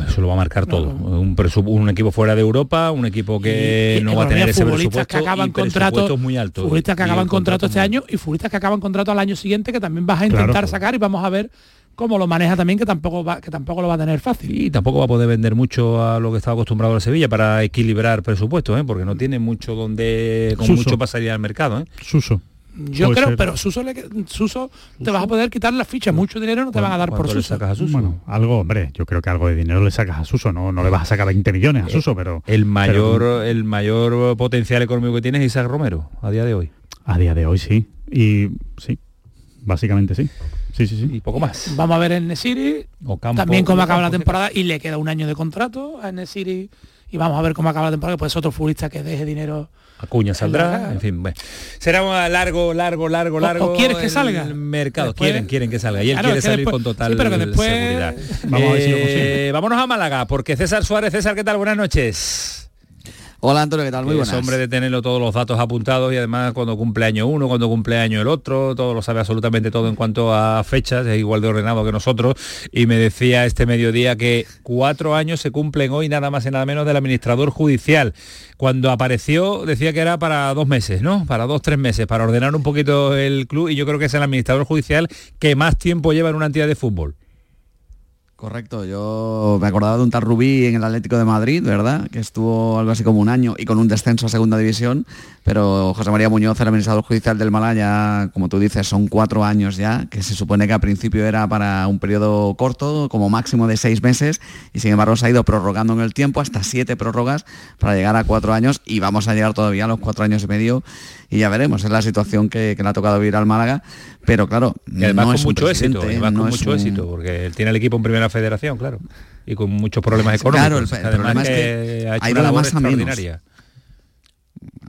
Eso lo va a marcar todo. Un, presu- un equipo fuera de Europa, un equipo que Y- no va a tener ese presupuesto que acaban y contrato muy altos. futbolistas que acaban contrato este año y futbolistas que acaban contrato al año siguiente que también vas a intentar claro. sacar y vamos a ver cómo lo maneja también que tampoco va, que tampoco lo va a tener fácil Y tampoco va a poder vender mucho a lo que estaba acostumbrado el Sevilla para equilibrar presupuestos, ¿eh? porque no tiene mucho donde con Suso. mucho salir al mercado. ¿eh? Suso. Yo Puede creo ser. pero Suso, le, Suso te vas a poder quitar la ficha mucho dinero no te van a dar por ¿Cuánto le Suso sacas a Suso? Bueno, algo, hombre, yo creo que algo de dinero le sacas a Suso, no, no le vas a sacar 20 millones a Suso, pero El mayor, pero el mayor potencial económico que tiene es Isaac Romero a día de hoy. a día de hoy sí. Y sí, básicamente sí. Sí, sí, sí. Y poco más. vamos a ver en Nesiri también cómo acaba la temporada y le queda un año de contrato a Nesiri y vamos a ver cómo acaba la temporada ser otro futbolista que deje dinero Acuña saldrá, en fin, bueno. será un largo, largo, largo, O- largo. o quieres que el salga. mercado. Después- quieren, quieren que salga. Y él Claro, quiere salir después- con total sí, pero que después- seguridad. Vamos a ver si lo vámonos a Málaga, porque César Suárez, César, ¿qué tal? Buenas noches. Hola Antonio, ¿qué tal? Muy es buenas. hombre de tenerlo todos los datos apuntados y además cuando cumple año uno, cuando cumple año el otro, todo lo sabe absolutamente todo en cuanto a fechas, es igual de ordenado que nosotros. Y me decía este mediodía que cuatro años se cumplen hoy nada más y nada menos del administrador judicial. Cuando apareció decía que era para dos meses, ¿no? Para dos, tres meses, para ordenar un poquito el club y yo creo que es el administrador judicial que más tiempo lleva en una entidad de fútbol. Correcto, yo me acordaba de un tal Rubí en el Atlético de Madrid, ¿verdad? Que estuvo algo así como un año y con un descenso a segunda división, pero José María Muñoz, el administrador judicial del Malaya, como tú dices, son cuatro años ya, que se supone que al principio era para un periodo corto, como máximo de seis meses, y sin embargo se ha ido prorrogando en el tiempo hasta siete prórrogas para llegar a cuatro años y vamos a llegar todavía a los cuatro años y medio y ya veremos, es la situación que, que le ha tocado vivir al Málaga, pero claro, Y además no con es mucho éxito, además no con mucho un- éxito, porque él tiene el equipo en primera federación, claro, y con muchos problemas económicos. Claro, el- el además problema es que, que ha hecho ha ido una labor más a menos.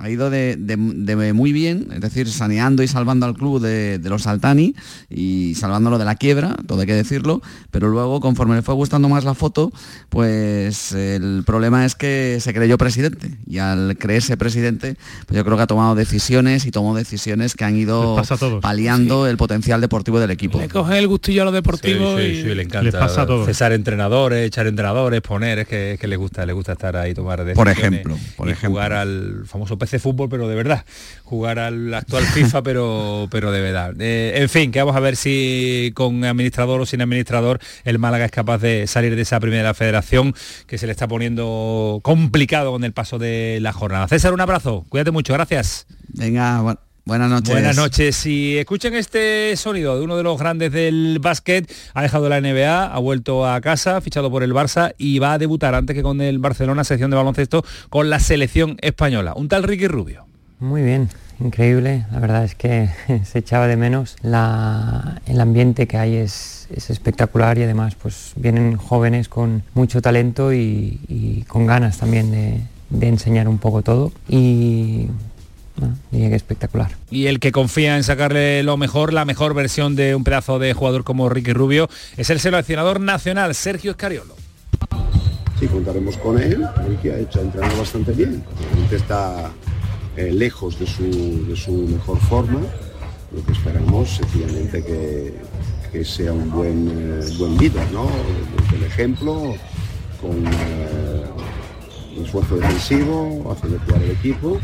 Ha ido de, de- de muy bien, es decir, saneando y salvando al club de, de los Altani y salvándolo de la quiebra, todo hay que decirlo, pero luego conforme le fue gustando más la foto, pues el problema es que se creyó presidente y al creerse presidente, pues yo creo que ha tomado decisiones y tomó decisiones que han ido Les paliando el potencial deportivo del equipo. le coge el gustillo a lo deportivo Sí, y sí, sí, le encanta Les pasa a todos. cesar entrenadores, echar entrenadores, poner, es que, es que le gusta, le gusta estar ahí, tomar decisiones. Por ejemplo, por y ejemplo. jugar al famoso PC fútbol, pero de verdad. Jugar al actual FIFA, pero, pero de verdad. Eh, en fin, que vamos a ver si con administrador o sin administrador el Málaga es capaz de salir de esa primera federación que se le está poniendo complicado con el paso de la jornada. César, un abrazo. Cuídate mucho, gracias. Venga, buenas noches. Buenas noches. Si escuchan este sonido de uno de los grandes del básquet, ha dejado la NBA, ha vuelto a casa, fichado por el Barça y va a debutar antes que con el Barcelona, sección de baloncesto, con la selección española. Un tal Ricky Rubio. Muy bien, increíble. La verdad es que se echaba de menos. La- el ambiente que hay es, es espectacular y además pues vienen jóvenes con mucho talento y, y con ganas también de, de enseñar un poco todo. Y diría que espectacular. Y el que confía en sacarle lo mejor, la mejor versión de un pedazo de jugador como Ricky Rubio, es el seleccionador nacional, Sergio Escariolo. Sí, contaremos con él. Ricky ha hecho entrenado bastante bien. Obviamente está eh, lejos de su, de su mejor forma. Lo que esperamos, sencillamente, que, que sea un buen, eh, buen líder, ¿no? Desde el ejemplo, con eh, esfuerzo defensivo, haciendo jugar el equipo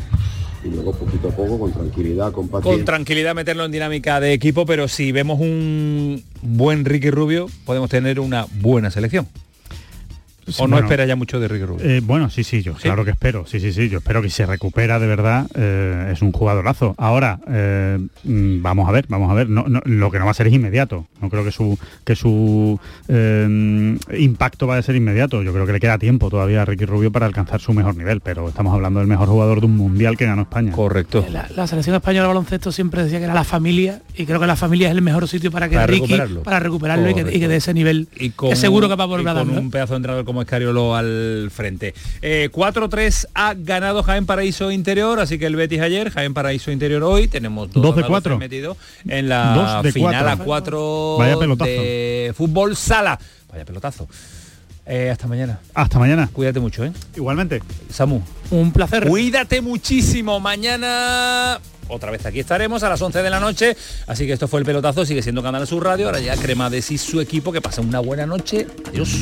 y luego poquito a poco, con tranquilidad, con paciencia. Con tranquilidad meterlo en dinámica de equipo, pero si vemos un buen Ricky Rubio, podemos tener una buena selección. Sí, o no bueno. espera ya mucho de Ricky Rubio. Eh, bueno, sí, sí, yo claro que espero. Sí, sí, sí, yo espero que se recupera de verdad. eh, es un jugadorazo. Ahora, eh, mm, vamos a ver, vamos a ver. No, no, lo que no va a ser es inmediato. No creo que su que su eh, impacto vaya a ser inmediato. Yo creo que le queda tiempo todavía a Ricky Rubio para alcanzar su mejor nivel, pero estamos hablando del mejor jugador de un mundial que ganó España. Correcto. La, la selección española de baloncesto siempre decía que era la familia y creo que la familia es el mejor sitio para que Para Ricky recuperarlo. para recuperarlo y que, y que de ese nivel Y con- que seguro que va a volver a con darlo. un pedazo de entrenador como Escariolo al frente. Eh, 4-3 ha ganado Jaén Paraíso Interior, así que el Betis ayer, Jaén Paraíso Interior hoy, tenemos dos, Dos de cuatro. metido en la Dos de final cuatro. a 4 Vaya pelotazo. de fútbol sala. Vaya pelotazo. Eh, hasta mañana. Hasta mañana. Cuídate mucho, ¿eh? Igualmente. Samu. Un placer. Cuídate muchísimo. Mañana otra vez aquí estaremos a las 11 de la noche. Así que esto fue el pelotazo. Sigue siendo Canal Sur Radio. Ahora ya Crema de sí su equipo. Que pase una buena noche. Adiós.